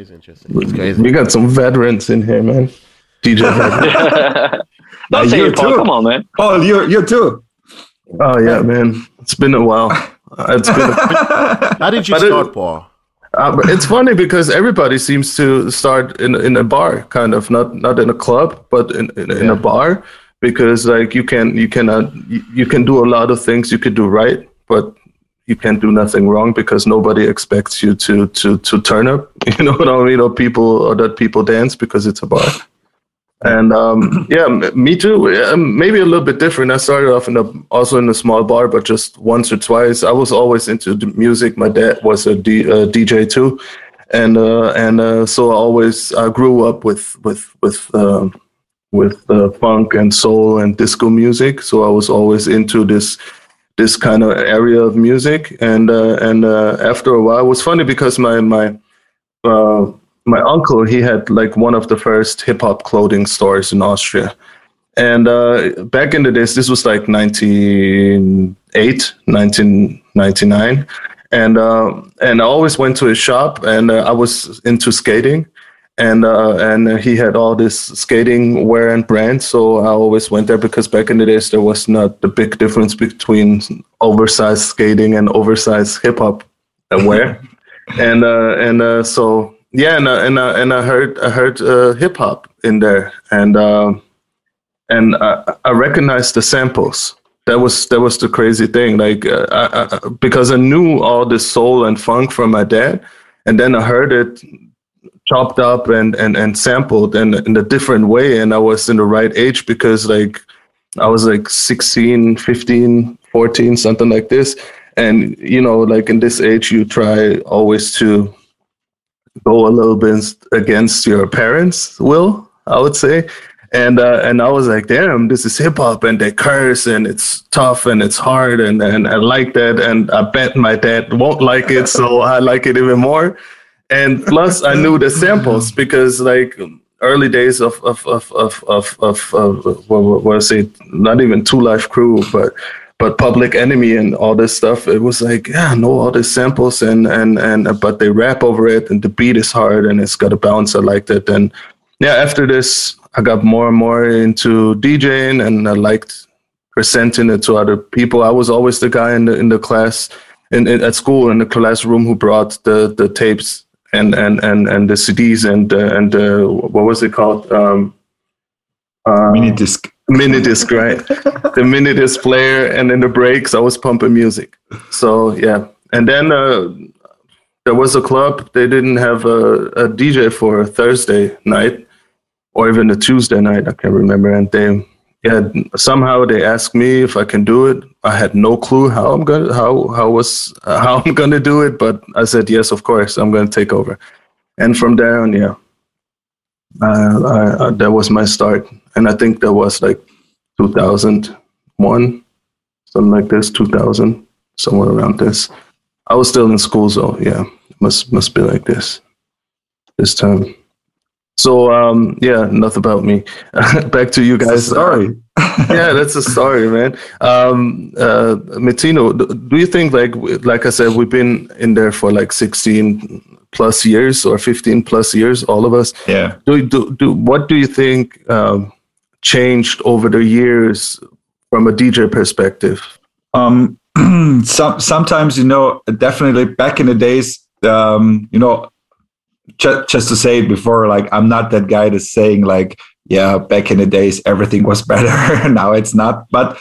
Speaker 2: We got some veterans in here man. Dj
Speaker 4: don't say it Paul. come on man.
Speaker 5: Oh you you too.
Speaker 2: Oh yeah man. It's been a while it's been.
Speaker 3: A, How did you start, it, Paul?
Speaker 2: Uh, it's funny because everybody seems to start in in a bar, kind of not not in a club, but in in, yeah. in a bar, because like you can you cannot you, you can do a lot of things you could do right, but you can't do nothing wrong because nobody expects you to to to turn up. You know what I mean? Or people or that people dance because it's a bar. And um, yeah, me too. Maybe a little bit different. I started off in a, also in a small bar, but just once or twice. I was always into music. My dad was a, D, a DJ too, and uh, and uh, so I always I grew up with with with uh, with uh, funk and soul and disco music. So I was always into this this kind of area of music. And uh, and uh, after a while, it was funny because my my my uncle he had like one of the first hip hop clothing stores in Austria. And uh, back in the days, this was like 1908, 1999. And, uh, and I always went to his shop and uh, I was into skating. And, uh, and he had all this skating wear and brand. So I always went there because back in the days, there was not the big difference between oversized skating and oversized hip hop wear. and, uh, and uh, so yeah, and uh, and uh, and I heard I heard uh, hip hop in there, and uh, and I, I recognized the samples. That was that was the crazy thing, like uh, I, I, because I knew all this soul and funk from my dad, and then I heard it chopped up and and and sampled in in a different way, and I was in the right age because like I was like 16, 15, 14, something like this, and you know, like in this age, you try always to go a little bit against your parents' will, I would say. And uh, and I was like, damn, this is hip hop, and they curse, and it's tough, and it's hard, and and I like that, and I bet my dad won't like it, so I like it even more. And plus, I knew the samples because like early days of of of of of, of, of what, what I say, not even 2 Live Crew, but but Public Enemy and all this stuff, it was like, yeah, I know all these samples and and and but they rap over it and the beat is hard and it's got a bounce. I liked it. And yeah, after this, I got more and more into DJing and I liked presenting it to other people. I was always the guy in the in the class in, in at school in the classroom who brought the the tapes and and and and the CDs and uh, and uh, what was it called? Um,
Speaker 5: uh, mini disc
Speaker 2: mini disc, right? the mini disc player, and in the breaks, I was pumping music. So yeah, and then uh, there was a club. They didn't have a, a DJ for a Thursday night, or even a Tuesday night. I can't remember. And they, yeah, somehow they asked me if I can do it. I had no clue how I'm gonna how how was uh, how I'm gonna do it, but I said yes, of course, I'm gonna take over. And from there on, yeah, I, I, that was my start, and I think that was like 2001, something like this, 2000, somewhere around this. I was still in school, so yeah, must must be like this this time. So um, yeah, enough about me. Back to you guys.
Speaker 5: Sorry.
Speaker 2: yeah, that's a story, man. Um, uh, Metino, do you think like like I said, we've been in there for like 16 plus years or 15 plus years, all of us.
Speaker 5: Yeah.
Speaker 2: Do do, do what do you think um, changed over the years from a DJ perspective?
Speaker 5: Um, some sometimes you know definitely back in the days, um, you know, just, just to say it before, like I'm not that guy that's saying like, yeah, back in the days everything was better. now it's not. But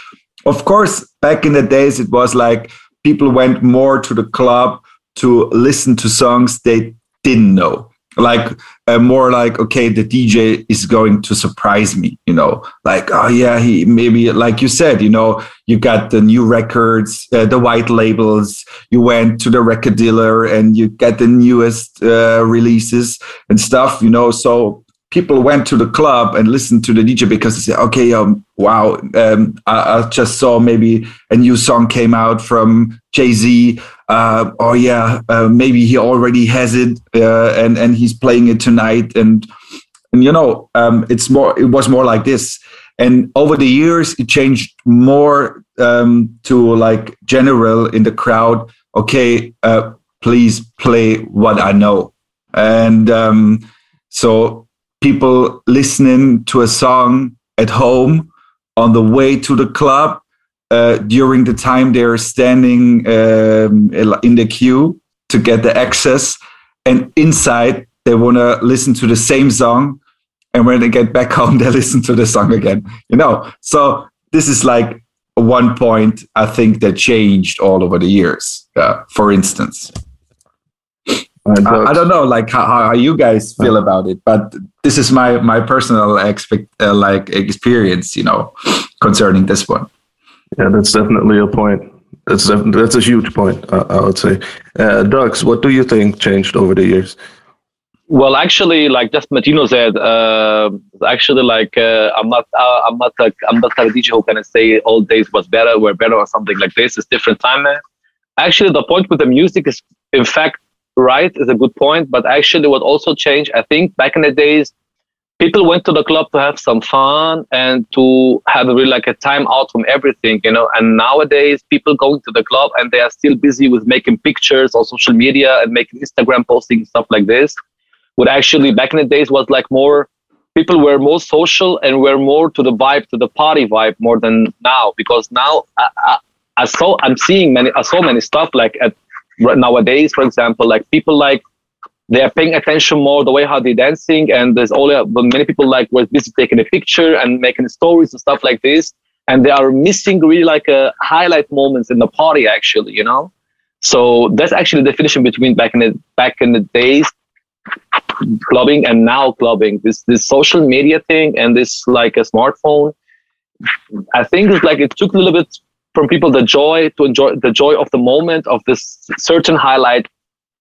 Speaker 5: of course, back in the days it was like people went more to the club to listen to songs they didn't know like uh, more like okay the dj is going to surprise me you know like oh yeah he maybe like you said you know you got the new records uh, the white labels you went to the record dealer and you get the newest uh, releases and stuff you know so people went to the club and listened to the DJ because they said, okay, um, wow, um, I, I, just saw maybe a new song came out from Jay Z. Uh, oh yeah, uh, maybe he already has it uh, and and he's playing it tonight. And and you know, um, it's more. It was more like this. And over the years, it changed more um, to like general in the crowd. Okay, uh, please play what I know. And um, so people listening to a song at home on the way to the club uh, during the time they're standing um, in the queue to get the access. And inside, they want to listen to the same song. And when they get back home, they listen to the song again. You know, so this is like one point I think that changed all over the years. Uh, for instance. I, I, don't know, like how, how you guys feel about it, but this is my my personal expect uh, like experience, you know, concerning this one.
Speaker 2: Yeah, that's definitely a point. That's that's a huge point. Uh, I would say. Uh, Dugz, what do you think changed over the years?
Speaker 4: Well, actually, like just Metino said, uh, actually, like uh, I'm not, uh, I'm not, a, I'm not a DJ who can say old days was better, were better, or something like this. It's different time. Man. Actually, the point with the music is, in fact, right is a good point. But actually, what also changed, I think, back in the days, people went to the club to have some fun and to have really like a time out from everything, you know. And nowadays, people going to the club and they are still busy with making pictures on social media and making Instagram posting stuff like this. What actually back in the days was like more people were more social and were more to the vibe, to the party vibe more than now. Because now I, I, I saw I'm seeing many I saw many stuff like at nowadays, for example, like people like they are paying attention more the way how they're dancing, and there's all many people like were busy taking a picture and making stories and stuff like this, and they are missing really like a highlight moments in the party actually, you know. So that's actually the definition between back in the back in the days clubbing and now clubbing. This this social media thing and this like a smartphone. I think it's like it took a little bit from people the joy to enjoy the joy of the moment of this certain highlight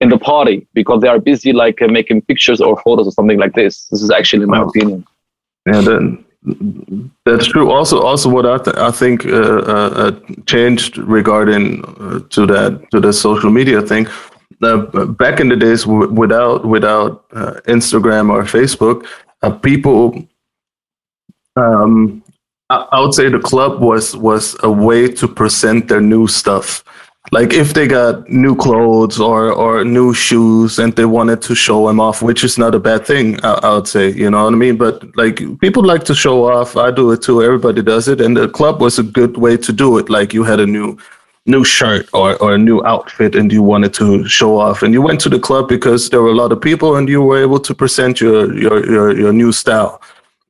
Speaker 4: in the party because they are busy like uh, making pictures or photos or something like this. This is actually my oh. opinion.
Speaker 2: Yeah, that's true. Also, also what I, th- I think uh, uh, uh changed regarding uh, to that to the social media thing. back in the days, w- without without uh, Instagram or Facebook, people um, I would say the club was was a way to present their new stuff. Like if they got new clothes or or new shoes and they wanted to show them off, which is not a bad thing, I, I would say. You know what I mean? But like people like to show off. I do it too. Everybody does it, and the club was a good way to do it. Like you had a new new shirt or, or a new outfit and you wanted to show off and you went to the club because there were a lot of people and you were able to present your your your, your new style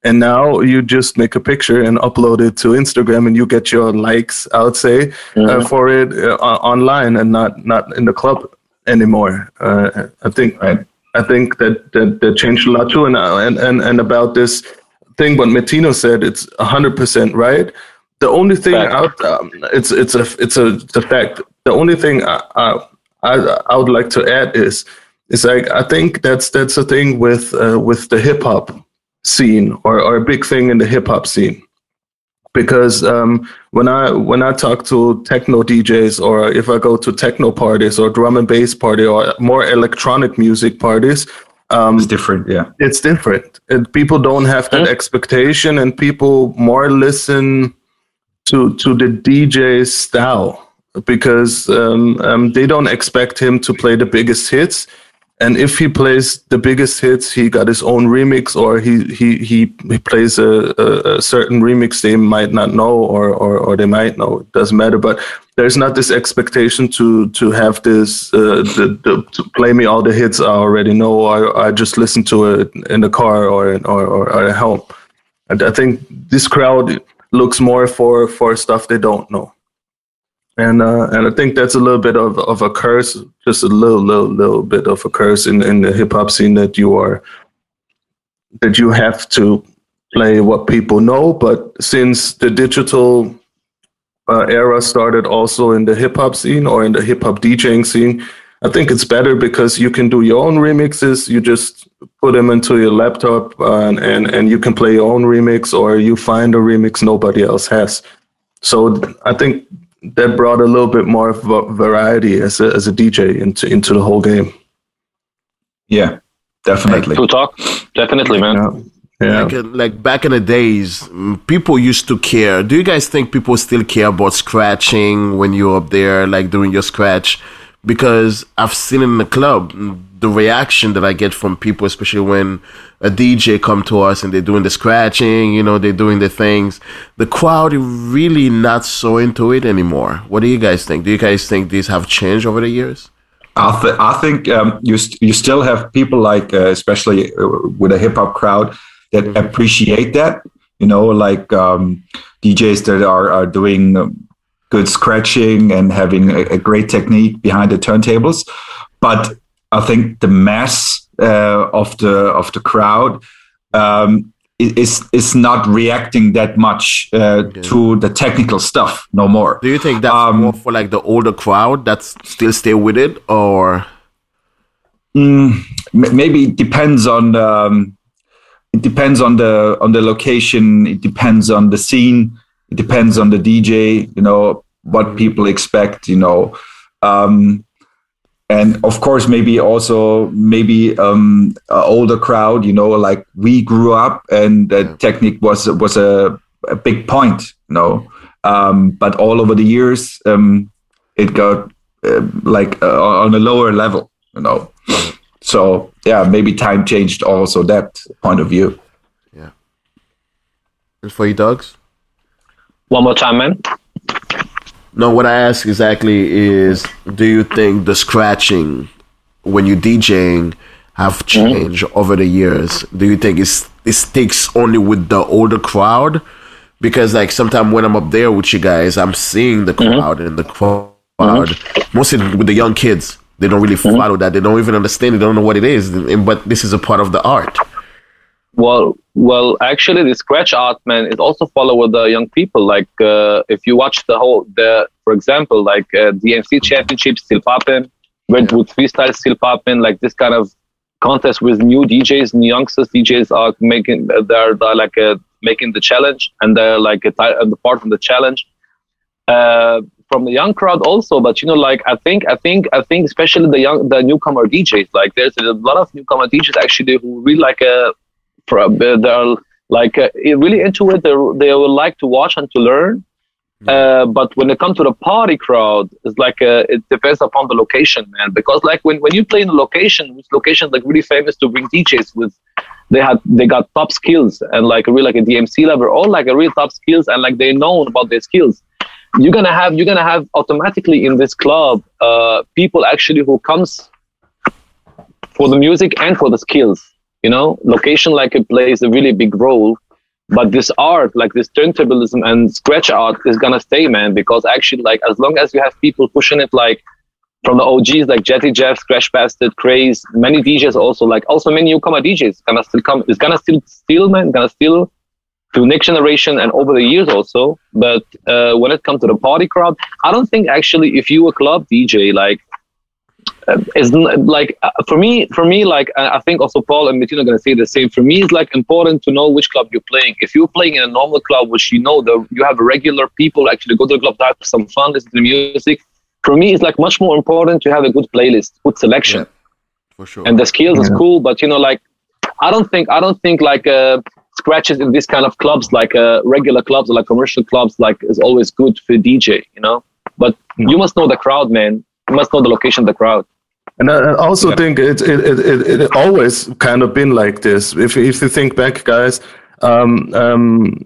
Speaker 2: and now you just make a picture and upload it to Instagram, and you get your likes. I would say uh, for it uh, online and not not in the club anymore. Uh, I think right. I think that, that that changed a lot too. And and and, and about this thing, what Metino said, it's hundred percent right. The only thing out, um, it's it's a it's a, it's a fact. The only thing I, I I would like to add is is like I think that's that's a thing with uh, with the hip hop scene or, or a big thing in the hip hop scene. Because um, when I when I talk to techno DJs or if I go to techno parties or drum and bass party or more electronic music parties, um,
Speaker 5: It's different, yeah.
Speaker 2: it's different. And people don't have that expectation, and people more listen to to the DJ's style because um, um, they don't expect him to play the biggest hits. And if he plays the biggest hits, he got his own remix, or he he he, he plays a, a, a certain remix they might not know, or, or or they might know. It doesn't matter. But there's not this expectation to to have this uh, the, the, to play me all the hits I already know, or I just listen to it in the car or or, or, or at home. And I think this crowd looks more for for stuff they don't know and uh, and I think that's a little bit of, of a curse, just a little little little bit of a curse in, in the hip hop scene that you are that you have to play what people know. But since the digital uh, era started also in the hip hop scene or in the hip hop DJing scene, I think it's better because you can do your own remixes. You just put them into your laptop uh, and, and and you can play your own remix, or you find a remix nobody else has. So I think that brought a little bit more of a variety as a, as a DJ into into the whole game.
Speaker 5: Yeah, definitely.
Speaker 4: To talk, definitely, man.
Speaker 2: Yeah. Yeah.
Speaker 3: Like, uh, like back in the days, mm, people used to care. Do you guys think people still care about scratching when you're up there, like doing your scratch? Because I've seen in the club mm, the reaction that I get from people, especially when a DJ come to us and they're doing the scratching, you know, they're doing the things. The crowd is really not so into it anymore. What do you guys think? Do you guys think these have changed over the years?
Speaker 5: I, th- I think um, you st- you still have people like, uh, especially uh, with a hip hop crowd, that appreciate that. You know, like um, DJs that are are doing um, good scratching and having a, a great technique behind the turntables. But I think the mass uh, of the of the crowd um, is is not reacting that much uh, to the technical stuff no more.
Speaker 3: Do you think that's
Speaker 5: Um,
Speaker 3: more for like the older crowd that's still stay with it, or
Speaker 5: Mm, maybe it depends on um, it depends on the on the location. It depends on the scene. It depends on the DJ. You know what people expect. You know, um, and of course maybe also maybe um, a older crowd. You know, like we grew up and the technique was was a, a big point. You know, um, but all over the years um, it got uh, like uh, on a lower level. You know. So yeah, maybe time changed also that point of view.
Speaker 3: and for you, Dugz?
Speaker 4: One more time, man.
Speaker 3: No, what I ask exactly is, do you think the scratching when you're DJing have mm-hmm. changed over the years? Do you think it's it sticks only with the older crowd? Because like sometimes when I'm up there with you guys, I'm seeing the mm-hmm. crowd and the mm-hmm. crowd mostly with the young kids. They don't really follow that. They don't even understand. They don't know what it is. But this is a part of the art.
Speaker 4: Well, well, actually, the scratch art, man, is also followed with the young people. Like, uh, if you watch the whole, the for example, like uh, DMC Championship still popping, Red Bull 3Style still popping. Like this kind of contest with new DJs, new youngsters DJs are making, uh, they're, they're like uh, making the challenge, and they're like a uh, part of the challenge. Uh, from the young crowd also, but you know, like I think, I think, I think, especially the young, the newcomer DJs. Like, there's a lot of newcomer DJs actually who really like uh, pro- they're like uh, really into it. They they would like to watch and to learn. Uh, but when it comes to the party crowd, it's like uh, it depends upon the location, man. Because like when, when you play in a location, which location like really famous to bring DJs with, they had they got top skills and like a real like a DMC level, or like a real top skills and like they know about their skills. You're gonna have you're gonna have automatically in this club uh, people actually who comes for the music and for the skills. You know, location like it plays a really big role. But this art, like this turntablism and scratch art, is gonna stay, man. Because actually, like as long as you have people pushing it, like from the OGs like Jazzy Jeff, Skratch Bastid, Craze, many DJs also, like also many newcomer DJs gonna still come. It's gonna still still, man, gonna still to next generation and over the years also. But uh, when it comes to the party crowd, I don't think actually if you a club DJ, like is like uh, for me for me like uh, i think also paul and Metino are going to say the same. For me it's like important to know which club you're playing. If you're playing in a normal club which you know the you have regular people actually go to the club to have some fun listen to the music. For me it's like much more important to have a good playlist good selection.
Speaker 3: Yeah, for sure.
Speaker 4: and the skills is cool but you know like i don't think i don't think like uh scratches in this kind of clubs like uh regular clubs or like commercial clubs like is always good for dj you know? But you must know the crowd man you must know the location of the crowd
Speaker 2: And I I also
Speaker 3: Yeah.
Speaker 2: think it, it, it, it, it always kind of been like this. If, if you think back, guys, um, um,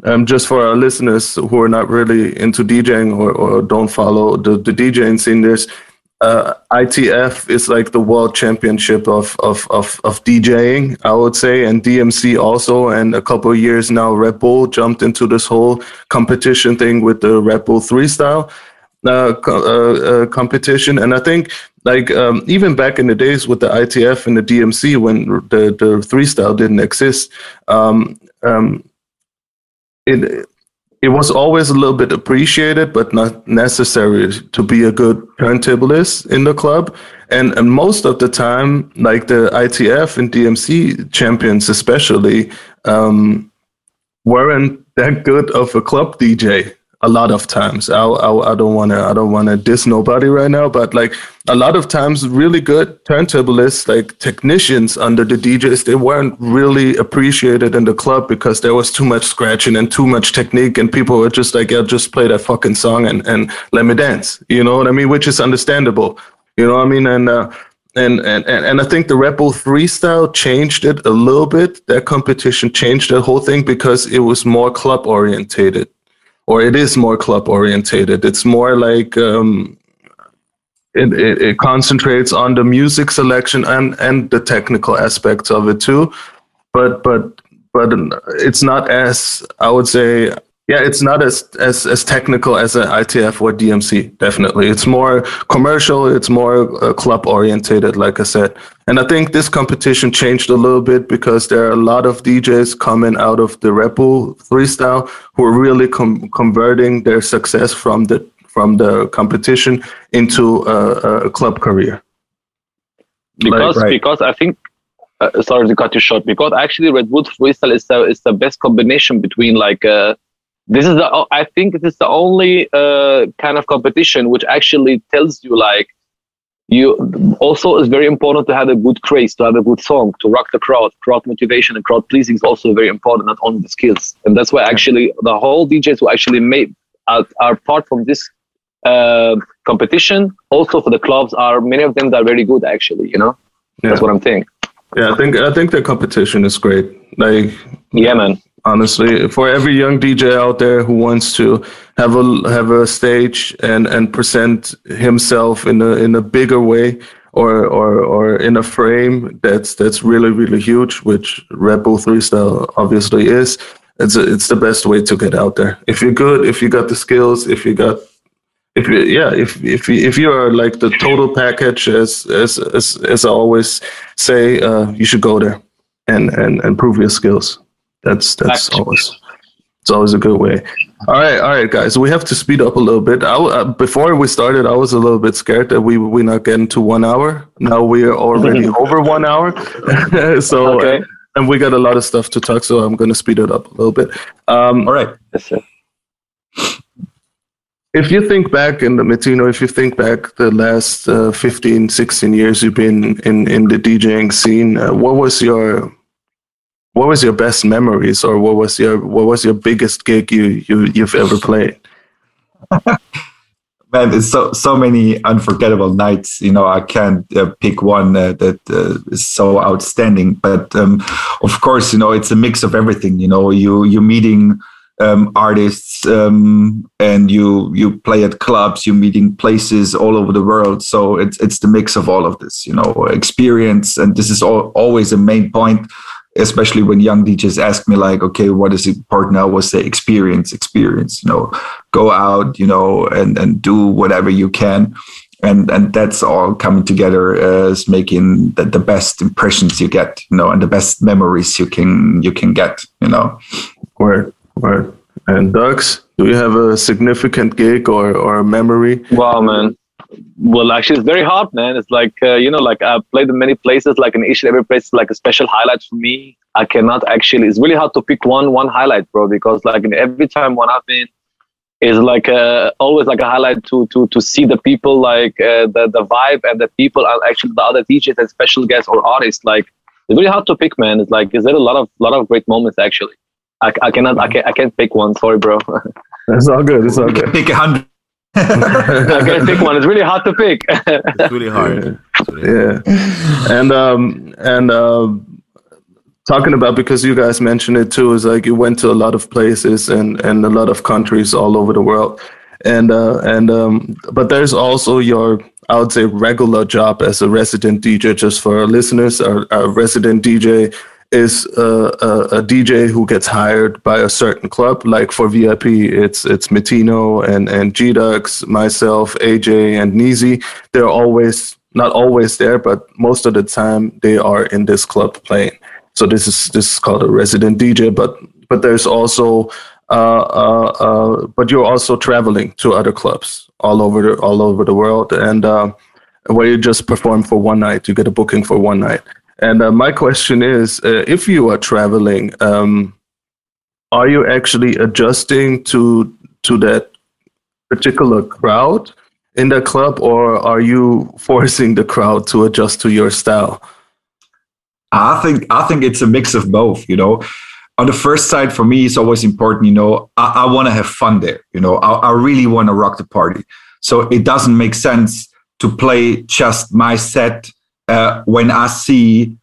Speaker 2: um, just for our listeners who are not really into DJing or, or don't follow the, the DJing scene, there's uh, ITF is like the world championship of, of, of, of DJing, I would say, and DMC also. And a couple of years now, Red Bull jumped into this whole competition thing with the Red Bull 3Style uh, uh, uh, competition. And I think, like, um, even back in the days with the ITF and the DMC, when the, the 3Style didn't exist, um, um, it it was always a little bit appreciated, but not necessary to be a good turntablist in the club. And, and most of the time, like the ITF and DMC champions, especially, um, weren't that good of a club DJ a lot of times. I, I, I don't want to I don't want to diss nobody right now, but like a lot of times, really good turntablists, like technicians under the DJs, they weren't really appreciated in the club because there was too much scratching and too much technique, and people were just like, "Yeah, just play that fucking song and and let me dance." You know what I mean? Which is understandable. You know what I mean? And uh, and, and and I think the Red Bull 3Style changed it a little bit. That competition changed the whole thing because it was more club orientated, or it is more club orientated. It's more like um, it, it it concentrates on the music selection and and the technical aspects of it too. But but but it's not as I would say. Yeah, it's not as, as as technical as an ITF or DMC. Definitely, it's more commercial. It's more uh, club orientated, like I said. And I think this competition changed a little bit because there are a lot of DJs coming out of the Red Bull 3Style who are really com- converting their success from the from the competition into a, a club career.
Speaker 4: because
Speaker 5: right.
Speaker 4: because I think uh, sorry to cut you short because actually Red Bull 3Style is the is the best combination between like uh, this is the I think this is the only uh, kind of competition which actually tells you like you also is very important to have a good craze to have a good song to rock the crowd crowd motivation and crowd pleasing is also very important not only the skills and that's why actually the whole DJs who actually made are, are part from this uh, competition also for the clubs are many of them that are very good actually you know that's what I'm saying.
Speaker 2: Yeah, I think I think the competition is great. Like
Speaker 4: Yeah, man.
Speaker 2: Honestly, for every young DJ out there who wants to have a have a stage and and present himself in a in a bigger way or or or in a frame that's that's really really huge, which Red Bull 3Style obviously is. It's a, it's the best way to get out there. If you're good, if you got the skills, if you got if you yeah if if you, if you are like the total package as as as, as I always say uh, you should go there and and and prove your skills that's that's
Speaker 4: Fact.
Speaker 2: always it's always a good way all right all right guys we have to speed up a little bit I, w- uh, before we started i was a little bit scared that we we not getting to one hour now we are already over one hour so
Speaker 4: Okay.
Speaker 2: and we got a lot of stuff to talk so i'm going to speed it up a little bit um
Speaker 5: All right.
Speaker 4: Yes, sir.
Speaker 2: if you think back in the Metino, if you think back the last uh, 15, 16 years you've been in, in the DJing scene, uh, what was your what was your best memories or what was your what was your biggest gig you, you you've ever played?
Speaker 5: Man, it's so so many unforgettable nights. You know, I can't uh, pick one uh, that uh, is so outstanding. But um, of course, you know, it's a mix of everything. You know, you you're meeting um, artists um, and you you play at clubs. you're meeting places all over the world. So it's it's the mix of all of this. You know, experience, and this is all, always a main point especially when young DJs ask me like, okay, what is important? I always say experience, experience, you know, go out, you know, and, and do whatever you can. And, and that's all coming together as making the, the best impressions you get, you know, and the best memories you can, you can get, you know.
Speaker 2: Word, word. And Dugz, do you have a significant gig or, or a memory?
Speaker 4: Wow, man. Well, actually, it's very hard, man. It's like uh, you know, like I played in many places. Like in each and every place, like a special highlight for me. I cannot actually. It's really hard to pick one one highlight, bro, because like in every time one I've been is like a, always like a highlight to to to see the people like uh, the the vibe and the people and actually the other DJs and special guests or artists. Like it's really hard to pick, man. It's like is there a lot of lot of great moments actually. I, I cannot I can I can't pick one. Sorry, bro.
Speaker 2: It's all good. It's all
Speaker 5: You
Speaker 2: good.
Speaker 5: can pick a hundred.
Speaker 4: I can't pick one. It's really hard to pick.
Speaker 3: It's really hard. It's really hard.
Speaker 2: yeah and um and uh, talking about because you guys mentioned it too is like you went to a lot of places and and a lot of countries all over the world and uh and um but there's also your i would say regular job as a resident dj just for our listeners our, our resident dj is uh, a, a DJ who gets hired by a certain club. Like for VIP, it's it's Metino and and Gdugz, myself, AJ, and Neezy. They're always not always there, but most of the time they are in this club playing. So this is this is called a resident DJ. But but there's also uh, uh, uh, but you're also traveling to other clubs all over the all over the world, and uh, where you just perform for one night, you get a booking for one night. And uh, my question is, uh, if you are traveling, um, are you actually adjusting to to that particular crowd in the club, or are you forcing the crowd to adjust to your style?
Speaker 5: I think I think it's a mix of both. You know, on the first side, for me, it's always important. You know, I, I want to have fun there. You know, I, I really want to rock the party. So it doesn't make sense to play just my set uh, when I see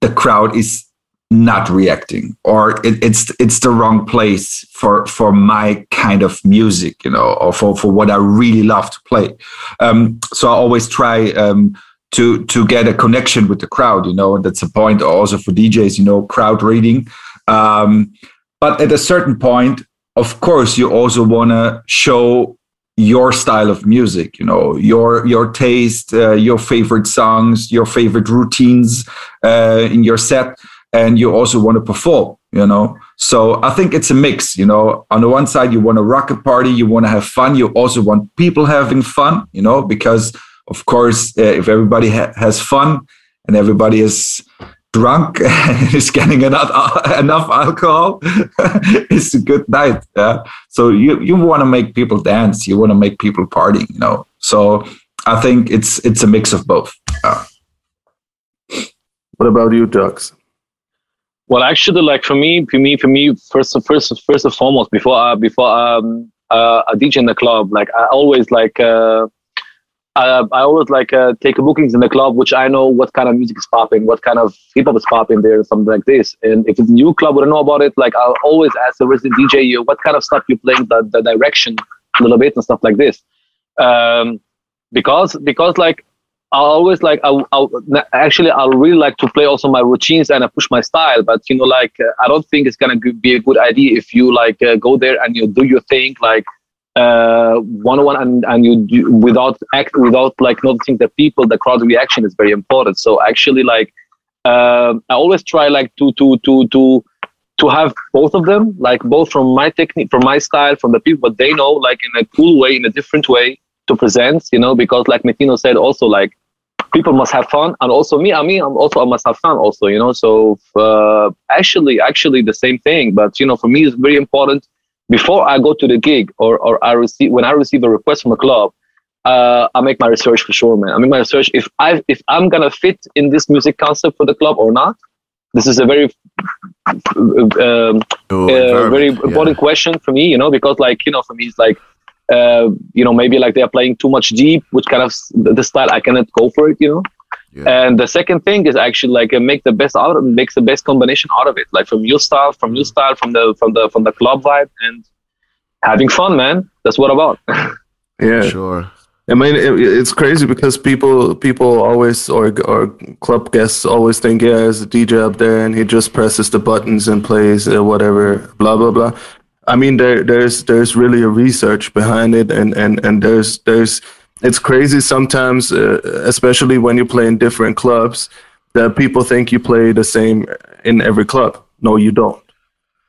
Speaker 5: the crowd is not reacting or it, it's it's the wrong place for for my kind of music you know or for for what i really love to play. Um so i always try um to to get a connection with the crowd you know and that's a point also for djs you know crowd reading. Um but at a certain point of course you also want to show your style of music you know your your taste uh, your favorite songs your favorite routines uh, in your set and you also want to perform you know? So i think it's a mix you know? On the one side you want to rock a party you want to have fun you also want people having fun you know? Because of course uh, if everybody ha- has fun and everybody is drunk and is getting enough enough alcohol it's a good night yeah so you you want to make people dance you want to make people party you know so i think it's it's a mix of both yeah.
Speaker 2: What about you, Dugz?
Speaker 4: Well, actually, like for me, for me, for me, first, first, first and foremost, before, uh, before um, uh, a DJ in the club, like I always like, uh, I, I always like uh, take bookings in the club, which I know what kind of music is popping, what kind of hip hop is popping there, something like this. And if it's a new club, I don't know about it. Like I'll always ask the resident DJ, you what kind of stuff you playing, the, the direction a little bit and stuff like this. Um, because because like I always like I, I actually I really like to play also my routines and I push my style. But you know, like uh, I don't think it's gonna be a good idea if you like uh, go there and you do your thing like uh one on one and and you do, without act without like noticing the people the crowd reaction is very important. So actually like uh, i always try like to to to to to have both of them like both from my technique from my style from the people but they know like in a cool way in a different way to present you know because like Metino said also like people must have fun and also me i mean i'm also i must have fun also you know. So uh, actually actually the same thing but you know for me it's very important before I go to the gig or, or I receive when I receive a request from a club, uh, I make my research for sure, man. I make my research if I if I'm gonna fit in this music concept for the club or not. This is a very um,
Speaker 3: Oh,
Speaker 4: uh, very important question for me, you know, because like you know, for me it's like uh, you know maybe like they are playing too much deep, which kind of the style I cannot go for it, you know.
Speaker 3: Yeah.
Speaker 4: And the second thing is actually like uh, make the best out of makes the best combination out of it, like from your style, from your style, from the from the from the club vibe, and having fun, man. That's what about.
Speaker 2: Yeah,
Speaker 3: Yeah. Sure.
Speaker 2: I mean, it, it's crazy because people people always or or club guests always think, yeah, there's a DJ up there and he just presses the buttons and plays uh, whatever, blah blah blah. I mean, there there's there's really a research behind it, and and and there's there's it's crazy sometimes, uh, especially when you play in different clubs, that people think you play the same in every club. No, you don't.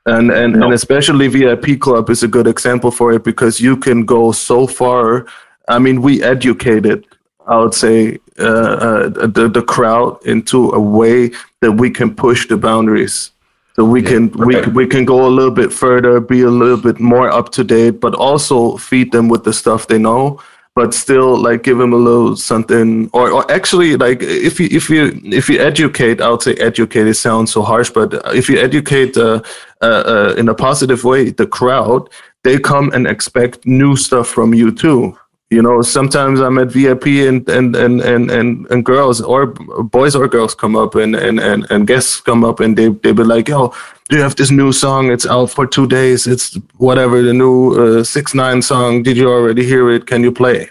Speaker 2: And and,
Speaker 4: No.
Speaker 2: and especially VIP club is a good example for it because you can go so far I mean, we educated, I would say, uh, uh, the the crowd into a way that we can push the boundaries. So we yeah. can we we can go a little bit further, be a little bit more up to date, but also feed them with the stuff they know but still like give them a little something or, or actually like if you if you if you educate i would say educate it sounds so harsh but if you educate uh, uh, uh, in a positive way the crowd they come and expect new stuff from you too you know sometimes i'm at vip and and and and and, and girls or boys or girls come up and, and and and guests come up and they they be like yo do you have this new song? It's out for two days. It's whatever the new uh, six nine song. Did you already hear it? Can you play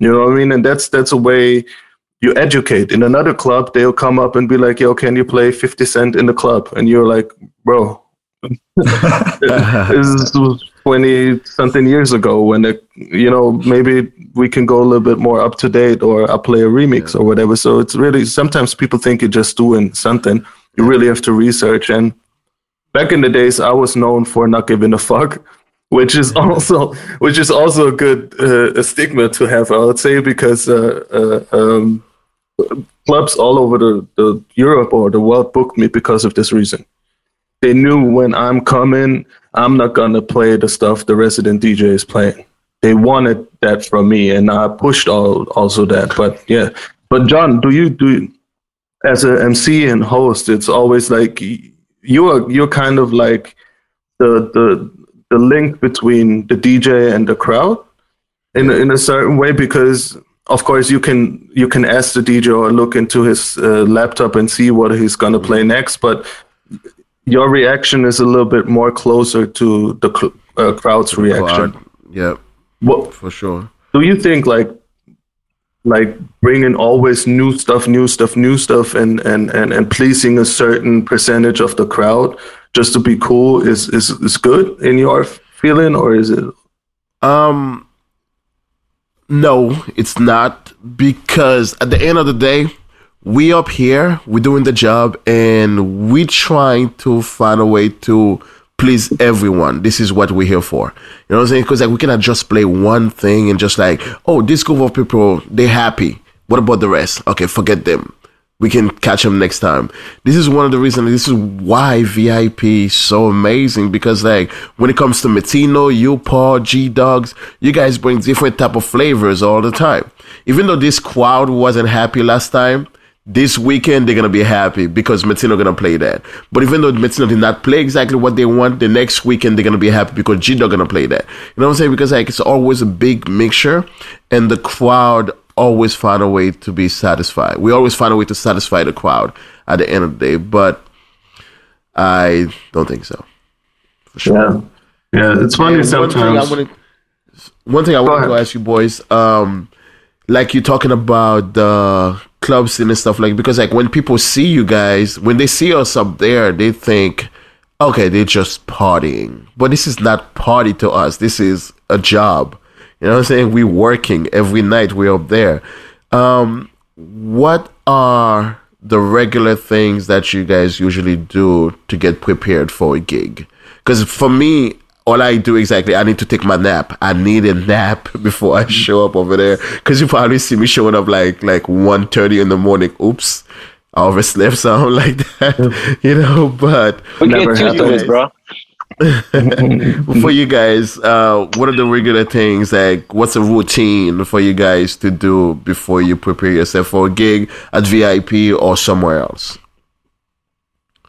Speaker 2: you know what i mean? And that's that's a way you educate. In another club they'll come up and be like yo can you play 50 cent in the club? And you're like bro. This is 20 something years ago when it, you know maybe we can go a little bit more up to date or i play a remix yeah. or whatever. So it's really sometimes people think you're just doing something. You really have to research. And back in the days i was known for not giving a fuck which is also which is also a good uh, a stigma to have i would say because uh, uh, um, clubs all over the, the europe or the world booked me because of this reason. They knew when i'm coming I'm not gonna play the stuff the resident DJ is playing. They wanted that from me, and I pushed all also that. But yeah, but John, do you do as a MC and host? It's always like you're you're kind of like the the the link between the DJ and the crowd in in a certain way because of course you can you can ask the DJ or look into his uh, laptop and see what he's gonna play next, but your reaction is a little bit more closer to the cl- uh, crowd's the reaction.
Speaker 3: Crowd. Yeah, what for sure.
Speaker 2: Do you think like like bringing always new stuff, new stuff, new stuff, and and and and pleasing a certain percentage of the crowd just to be cool is is is good in your feeling, or is it?
Speaker 3: Um, no, it's not because at the end of the day, we up here, we're doing the job, and we trying to find a way to please everyone. This is what we're here for. You know what I'm saying? Because like we cannot just play one thing and just like, oh, this group of people, they happy. What about the rest? Okay, forget them. We can catch them next time. This is one of the reasons. This is why VIP is so amazing because like when it comes to Metino, you, Paul, Gdugz, you guys bring different type of flavors all the time. Even though this crowd wasn't happy last time, this weekend they're gonna be happy because Metino gonna play that. But even though Metino did not play exactly what they want, the next weekend they're gonna be happy because G gonna play that. You know what I'm saying? Because like it's always a big mixture, and the crowd always find a way to be satisfied. We always find a way to satisfy the crowd at the end of the day, but I don't think so.
Speaker 2: For sure. Yeah, yeah it's funny and sometimes. One thing I
Speaker 3: wanted, one thing I wanted to ask you boys, um, like you're talking about the clubs and stuff like because like when people see you guys when they see us up there they think okay they're just partying. But this is not party to us. This is a job. You know what i'm saying? We're working every night. We're up there. Um what are the regular things that you guys usually do to get prepared for a gig? Because for me all I do exactly, I need to take my nap. I need a nap before I show up over there. Cause you probably see me showing up like like 1.30 in the morning. Oops. I overslept something like that. you know, but
Speaker 4: we never get to it, bro.
Speaker 3: for you guys, uh, what are the regular things like what's a routine for you guys to do before you prepare yourself for a gig at VIP or somewhere else?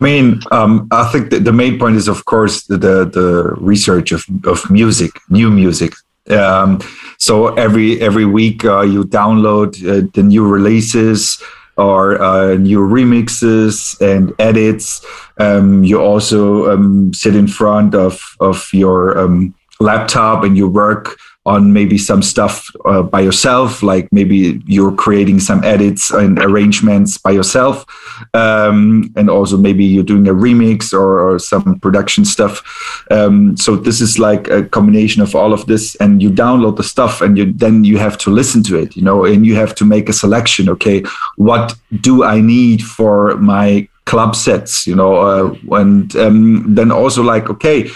Speaker 5: I mean, um, I think the main point is, of course, the the research of, of music, new music. Um, so every every week uh, you download uh, the new releases or uh, new remixes and edits. Um, you also um, sit in front of of your um, laptop and you work on maybe some stuff uh, by yourself, like maybe you're creating some edits and arrangements by yourself, um, and also maybe you're doing a remix or, or some production stuff. Um, so this is like a combination of all of this, and you download the stuff, and you then you have to listen to it, you know, and you have to make a selection. Okay, what do I need for my club sets, you know, uh, and um, then also like okay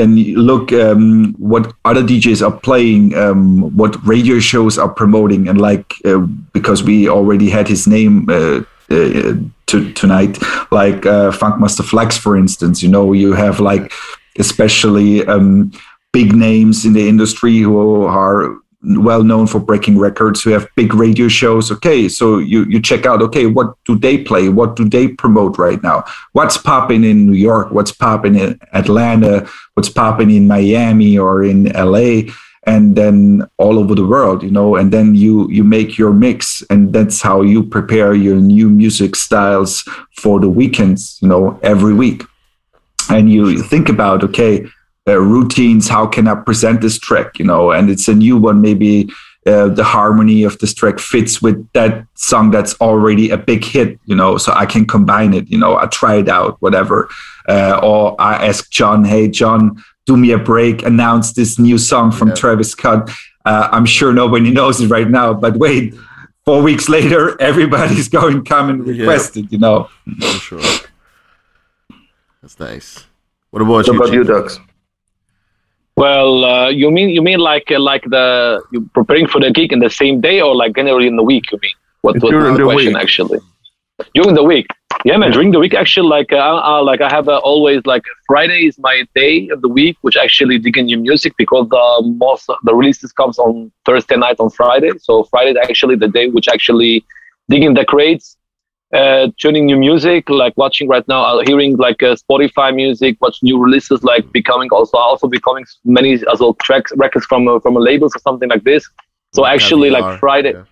Speaker 5: then look um, what other DJs are playing, um, what radio shows are promoting, and like uh, because we already had his name uh, uh, to, tonight, like uh, Funkmaster Flex, for instance. You know, you have like especially um, big names in the industry who are well known for breaking records. Who have big radio shows. Okay so you you check out okay what do they play? What do they promote right now? What's popping in new york? What's popping in atlanta? What's popping in miami or in la and then all over the world you know and then you you make your mix and that's how you prepare your new music styles for the weekends you know every week. And you think about okay uh, routines how can i present this track you know? And it's a new one maybe uh, the harmony of this track fits with that song that's already a big hit you know? So i can combine it you know? I try it out whatever. Uh, or i ask john hey john do me a break announce this new song from yeah. travis scott. Uh, i'm sure nobody knows it right now but wait four weeks later everybody's going come and request yeah. it you know?
Speaker 3: For sure. That's nice. What about
Speaker 2: what
Speaker 3: you,
Speaker 2: about you Dugz
Speaker 4: well, uh, you mean you mean like uh, like the you preparing for the gig in the same day or like generally in the week? You mean what was
Speaker 2: during
Speaker 4: the,
Speaker 2: question
Speaker 4: week. actually? During the week, yeah, man. During the week, actually, like uh, uh like I have uh, always like Friday is my day of the week, which actually digging new music because the most the releases comes on Thursday night on Friday. So Friday is actually the day which actually digging the crates uh, tuning new music, like watching right now, uh, hearing like uh, Spotify music, watch new releases, like becoming also also becoming many as well tracks records from uh, from a labels or something like this. So actually, like Friday, yeah.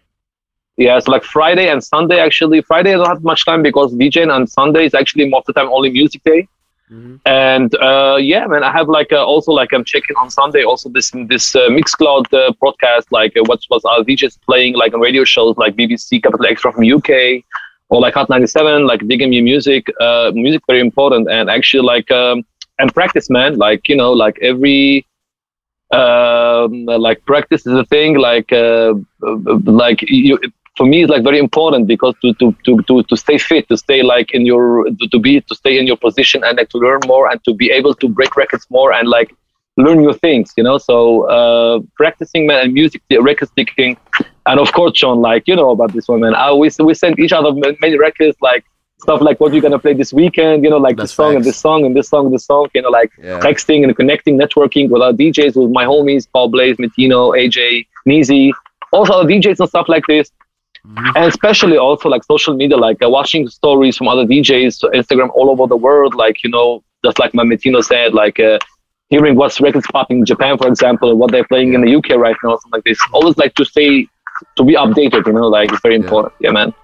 Speaker 4: yeah, so like Friday and Sunday. Actually, Friday I don't have much time because DJing and Sunday is actually most of the time only music day. Mm-hmm. And uh, yeah, man, I have like uh, also like I'm checking on Sunday also this this uh, Mixcloud uh, broadcast like uh, what was our DJs playing like on radio shows like BBC Capital Xtra from UK or like Hot 97, like digging me music, uh, music very important. And actually like, um, and practice, man, like, you know, like every, um, like practice is a thing, like, uh, like you, for me it's like very important because to, to, to, to, to stay fit, to stay like in your, to, to be, to stay in your position and like to learn more and to be able to break records more and like learn new things, you know. So uh, practicing man and music, record sticking, and of course, John, like you know about this one, man. I, we we sent each other many records, like stuff like what you're gonna play this weekend, you know, like That's this song facts. and this song and this song and this song, you know, like yeah. texting and connecting, networking with our DJs, with my homies, Paul Blaze, Metino, AJ, Neezy, also other DJs and stuff like this. Mm-hmm. And especially also like social media, like uh, watching stories from other DJs, Instagram all over the world, like, you know, just like my Metino said, like uh, hearing what's records popping in Japan, for example, what they're playing in the UK right now, something like this. Always like to stay to be updated, you know, like it's very important. Yeah, man.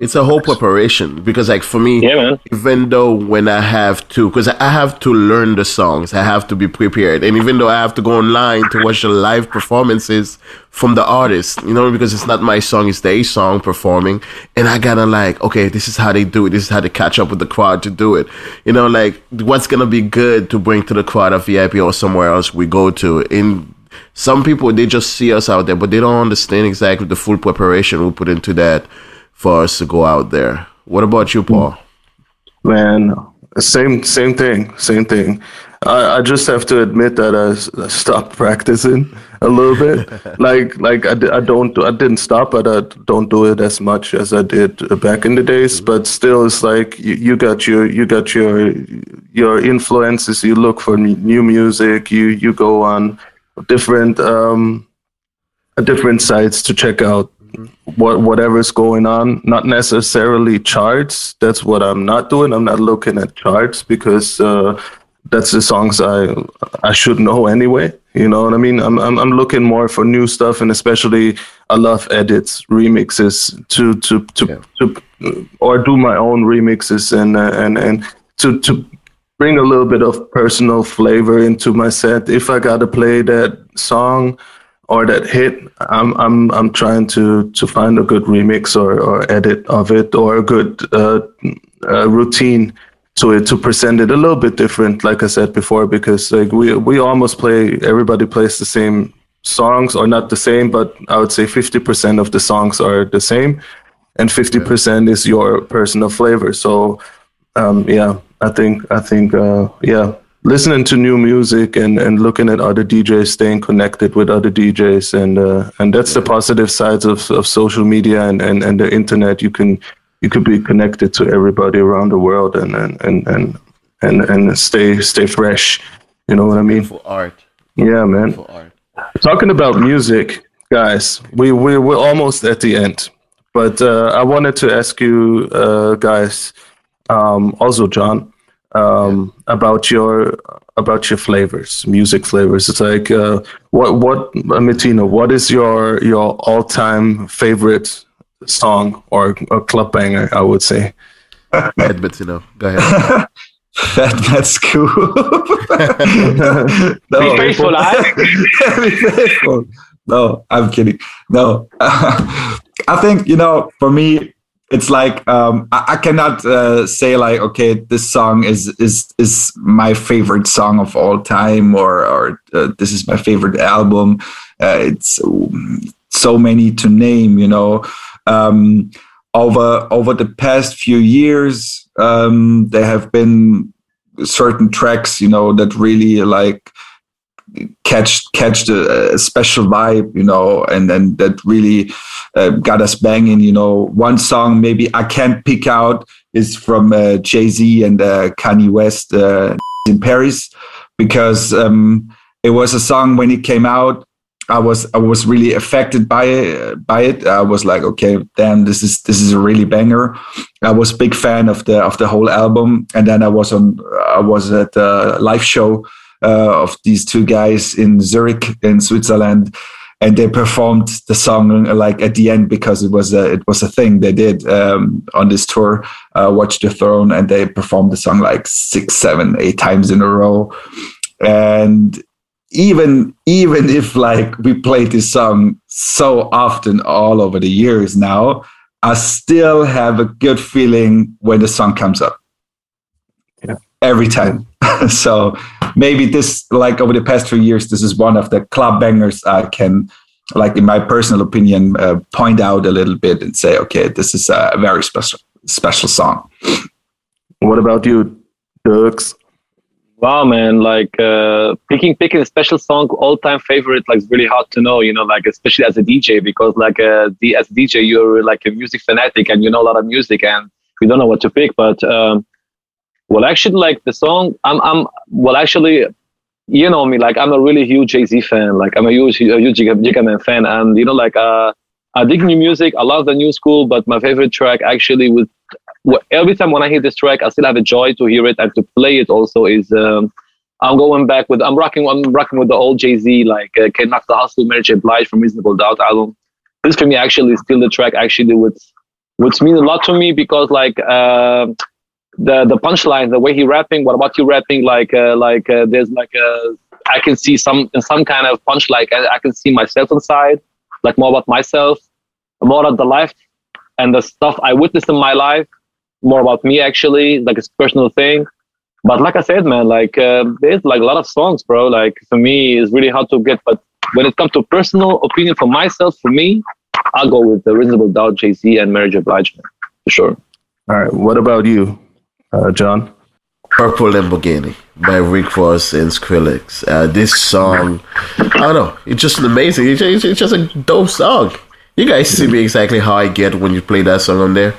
Speaker 3: It's a whole preparation because, like, for me,
Speaker 4: yeah, man.
Speaker 3: even though when I have to, because I have to learn the songs, I have to be prepared. And even though I have to go online to watch the live performances from the artist, you know, because it's not my song, it's their song performing. And I gotta, like, okay, this is how they do it. This is how they catch up with the crowd to do it. You know, like, what's gonna be good to bring to the crowd at VIP or somewhere else we go to. In some people, they just see us out there, but they don't understand exactly the full preparation we put into that for us to go out there. What about you, Paul?
Speaker 2: Man, same same thing, same thing. I, I just have to admit that I, I stopped practicing a little bit. like like I, I don't I didn't stop, but I don't do it as much as I did back in the days. Mm-hmm. But still, it's like you, you got your you got your your influences. You look for new music. You you go on different um different sites to check out what whatever's going on. Not necessarily charts. That's what i'm not doing. I'm not looking at charts because uh, that's the songs i i should know anyway. You know what i mean? I'm, I'm i'm looking more for new stuff and especially i love edits remixes to to to, yeah. to or do my own remixes and uh, and and to to bring a little bit of personal flavor into my set if i gotta play that song or that hit, I'm I'm I'm trying to to find a good remix or, or edit of it or a good uh, uh, routine to it to present it a little bit different. Like I said before, because like we we almost play everybody plays the same songs or not the same, but I would say fifty percent of the songs are the same, and fifty percent is your personal flavor. So um, yeah, I think I think uh, yeah listening to new music and, and looking at other DJs, staying connected with other DJs, and uh, and that's the positive sides of, of social media and, and, and the internet. You can you could be connected to everybody around the world and and and and and, and stay stay fresh. You know what I mean?
Speaker 3: For art.
Speaker 2: Yeah, man.
Speaker 3: For art.
Speaker 2: Talking about music, guys, we we we're almost at the end, but uh, I wanted to ask you uh, guys, um, also John, um, about your about your flavors, music flavors. It's like uh, what what uh, what is your your all time favorite song or, or club banger? I would say.
Speaker 3: Ed Bettino, go ahead.
Speaker 5: That, that's cool.
Speaker 4: Be faithful, I.
Speaker 5: Be faithful. No, I'm kidding. No, I think you know. For me, it's like um, I, I cannot uh, say like, okay, this song is is is my favorite song of all time, or or uh, this is my favorite album. Uh, it's um, so many to name, you know. Um, over over the past few years, um, there have been certain tracks, you know, that really like catch catch the uh, special vibe, you know, and then that really uh, got us banging. You know, one song maybe I can't pick out is from uh, Jay Z and uh, Kanye West uh, in Paris because um, it was a song when it came out. I was I was really affected by it, by it. I was like, okay, damn, this is this is a really banger. I was big fan of the of the whole album, and then I was on I was at a live show of these two guys in Zurich in Switzerland, and they performed the song like at the end because it was a it was a thing they did um, on this tour, uh, Watch the Throne, and they performed the song like six, seven, eight times in a row, and even even if like we played this song so often all over the years now, I still have a good feeling when the song comes up.
Speaker 2: Yeah.
Speaker 5: Every time. so maybe this like over the past few years, this is one of the club bangers I can like in my personal opinion uh, point out a little bit and say okay this is a very special special song
Speaker 2: What about you, Dugz?
Speaker 4: Wow, man! Like uh, picking picking a special song, all time favorite, like it's really hard to know. You know, like especially as a DJ, because like uh, the as a DJ, you're like a music fanatic and you know a lot of music, and you don't know what to pick. But um, well, actually, like the song, I'm I'm well, actually, you know me, like I'm a really huge Jay Z fan. Like I'm a huge a huge Jigga, Man fan, and you know, like uh, I dig new music. I love the new school, but my favorite track actually with every time when I hear this track, I still have a joy to hear it and to play it. Also, is um, I'm going back with I'm rocking I'm rocking with the old Jay Z like uh, "Can Knock the Hustle," Mary J. Blige from Reasonable Doubt album. This for me actually is still the track actually which which means a lot to me because like uh, the the punchline, the way he rapping, what about you rapping? Like uh, like uh, there's like a I can see some in some kind of punch like I, I can see myself inside, like more about myself, more about the life and the stuff I witnessed in my life, more about me actually, like it's a personal thing. But like I said, man, like uh, there's like a lot of songs, bro. Like for me, it's really hard to get. But when it comes to personal opinion for myself, for me, I'll go with the Reasonable Doubt, Jay Z, and J. Blige, man, for sure.
Speaker 2: All right. What about you, uh, John?
Speaker 3: Purple Lamborghini by Rick Ross and Skrillex. Uh, this song, I don't know, it's just amazing. It's, it's, just a dope song. You guys see me exactly how I get when you play that song on there.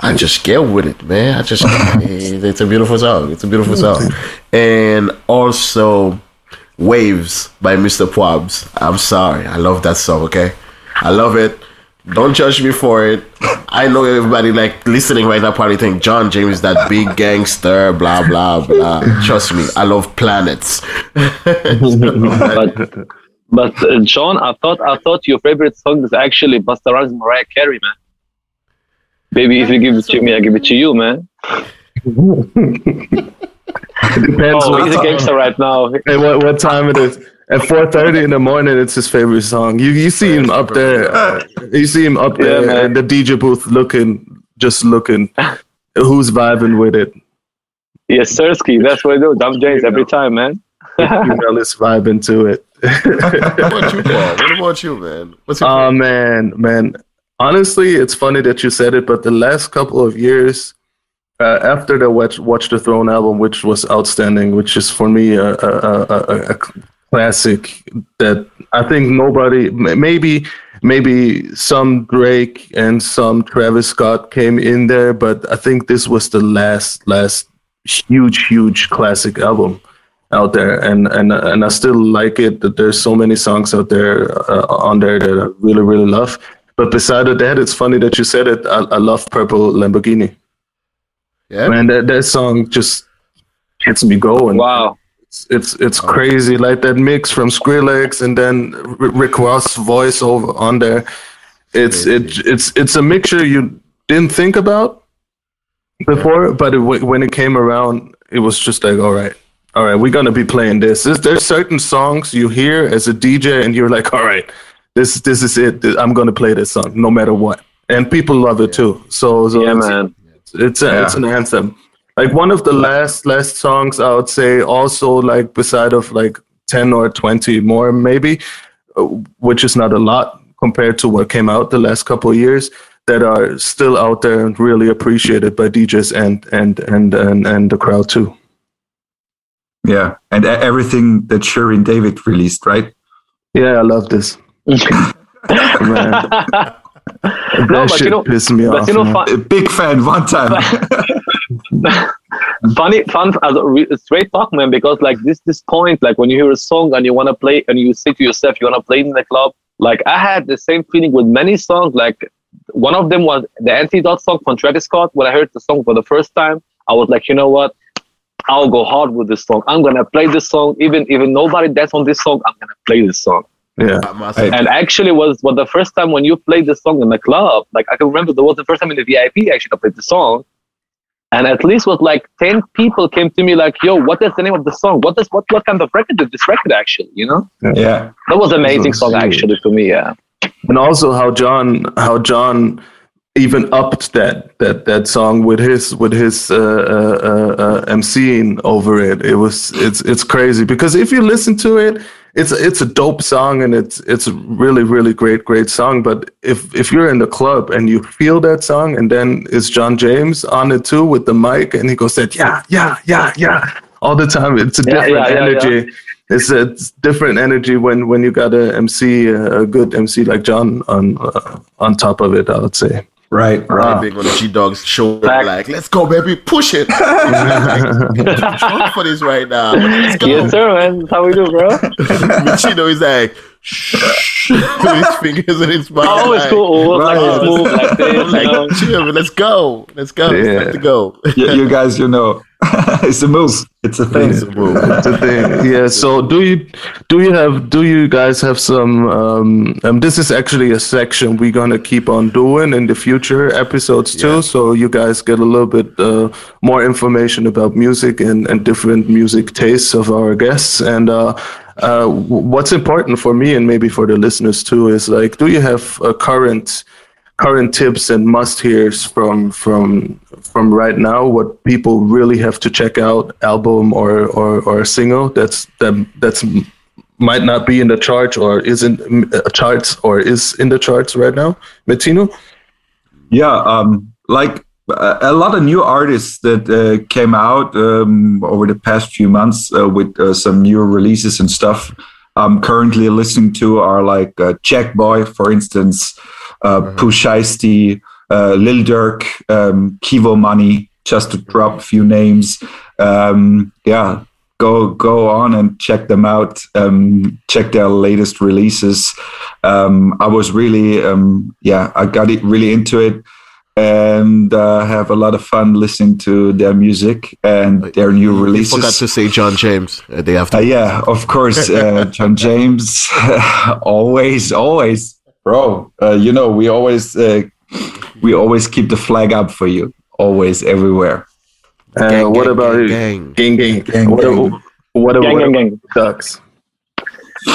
Speaker 3: I just get with it, man. I just, it's a beautiful song. It's a beautiful song. And also, Waves by Mr. Probz. I'm sorry. I love that song, okay? I love it. Don't judge me for it. I know everybody like listening right now probably think John James that big gangster, blah blah blah. Trust me, I love planets.
Speaker 4: but but uh, John, I thought I thought your favorite song is actually Busta Rhymes Mariah Carey, man. Baby, if you give it to me, I give it to you, man.
Speaker 2: It depends
Speaker 4: Oh,
Speaker 2: what,
Speaker 4: he's a gangster right now.
Speaker 2: and what, what time it is. At 4:30 in the morning, it's his favorite song. You you see him up there. uh, you see him up there
Speaker 4: man.
Speaker 2: in the DJ booth, looking, just looking. Who's vibing with it?
Speaker 4: Yes, Sirski, that's what I do. Dumb James every time, man.
Speaker 2: Female is vibing to it.
Speaker 3: What about you, Paul? What about you, man? What's your
Speaker 2: Oh man, man. Honestly, it's funny that you said it, but the last couple of years, uh, after the Watch, Watch the Throne album, which was outstanding, which is for me a, a, a, a classic that I think nobody, maybe maybe some Drake and some Travis Scott came in there, but I think this was the last last huge huge classic album out there, and and and I still like it. That there's so many songs out there uh, on there that I really really love. But beside of that, it's funny that you said it. I, I love Purple Lamborghini.
Speaker 3: Yeah.
Speaker 2: Man, that, that song just gets me going.
Speaker 4: Wow.
Speaker 2: It's it's, it's crazy, like that mix from Skrillex and then R- Rick Ross voice over on there. It's it, it's it's a mixture you didn't think about before, but it, when it came around, it was just like, all right, all right, we're gonna be playing this. There's, there's certain songs you hear as a DJ, and you're like, all right, this this is it. I'm gonna play this song no matter what, and people love it too. So, so
Speaker 4: Yeah,
Speaker 2: it's,
Speaker 4: man.
Speaker 2: it's a, it's an anthem. Like one of the last last songs, I would say, also like beside of like ten or twenty more maybe, uh, which is not a lot compared to what came out the last couple of years, that are still out there and really appreciated by DJs and and and and, and the crowd too.
Speaker 5: Yeah, and everything that Shirin David released, right?
Speaker 2: Yeah, I love this. Man, that
Speaker 4: but
Speaker 2: shit
Speaker 4: you know-
Speaker 2: pissed me
Speaker 4: But
Speaker 2: off.
Speaker 4: you know,
Speaker 2: man.
Speaker 4: fun,
Speaker 5: big fan one time.
Speaker 4: funny fun as a re- straight talk man because like this this point like when you hear a song and you want to play and you say to yourself you want to play in the club? Like i had the same feeling with many songs like one of them was the antidote song from travis scott. When i heard the song for the first time i was like you know what? I'll go hard with this song. I'm gonna play this song. Even even nobody that's on this song i'm gonna play this song.
Speaker 2: Yeah,
Speaker 4: and actually was was the first time when you played the song in the club. Like i can remember there was the first time in the vip actually I played the song and at least was like 10 people came to me like yo what is the name of the song? What is what what kind of record is this record actually you know?
Speaker 5: Yeah,
Speaker 4: that was amazing
Speaker 2: So
Speaker 4: song
Speaker 2: sweet.
Speaker 4: actually for me yeah.
Speaker 2: And also how John how John even upped that that that song with his with his uh, uh, uh, uh, emceeing over it. It was it's it's crazy. Because if you listen to it, it's it's a dope song and it's it's a really really great great song. But if if you're in the club and you feel that song and then it's John James on it too with the mic and he goes that yeah yeah yeah yeah all the time. It's a
Speaker 4: Yeah,
Speaker 2: different
Speaker 4: yeah, yeah,
Speaker 2: energy. It's a it's different energy when when you got a MC a good MC like John on uh, on top of it. I would say.
Speaker 5: Right,
Speaker 3: Right,
Speaker 5: right.
Speaker 3: big on the G Dog's show.
Speaker 4: Fact.
Speaker 3: Like, let's go, baby, push it. like, too drunk for this right now. Let's go.
Speaker 4: yes sir man that's how we do bro
Speaker 3: Metino is like, shh, with his fingers in his mouth.
Speaker 4: always
Speaker 3: like,
Speaker 4: cool like
Speaker 5: Right.
Speaker 4: this move like this
Speaker 3: like,
Speaker 4: you know?
Speaker 3: chill, let's go. Let's go.
Speaker 2: Yeah.
Speaker 3: It's time to go.
Speaker 5: you, you guys, you know, it's a move. It's a thing.
Speaker 3: It's a move.
Speaker 2: That's the thing. Yeah. So do you do you have do you guys have some? Um, um, this is actually a section we're gonna keep on doing in the future episodes too.
Speaker 3: Yeah.
Speaker 2: So you guys get a little bit uh, more information about music and, and different music tastes of our guests. And uh, uh, what's important for me and maybe for the listeners too is like, do you have a current current tips and must hears from from from right now what people really have to check out album or or, or a single that's that that's might not be in the charts or isn't uh, charts or is in the charts right now Metino
Speaker 5: Yeah, um, like a, a lot of new artists that uh, came out um, over the past few months uh, with uh, some new releases and stuff. I'm currently listening to are like uh, Jack Boy, for instance, uh, Pooh Shiesty, uh, Lil Durk, um, Kevo Muney, just to drop a few names. Um, yeah, go go on and check them out. Um, check their latest releases. Um, I was really, um, yeah, I got it really into it, and uh, have a lot of fun listening to their music and their new
Speaker 3: You
Speaker 5: releases.
Speaker 3: forgot to say John James uh, day after.
Speaker 5: Uh, yeah, of course, uh, John James. always, always, bro. Uh, you know, we always uh, we always keep the flag up for you, always, everywhere.
Speaker 2: uh,
Speaker 3: Gang,
Speaker 2: what
Speaker 3: gang,
Speaker 2: about
Speaker 3: gang,
Speaker 2: gang gang,
Speaker 5: Gang,
Speaker 2: what,
Speaker 5: gang.
Speaker 2: what,
Speaker 4: gang
Speaker 2: what
Speaker 4: gang
Speaker 2: about
Speaker 4: gang
Speaker 2: Dugz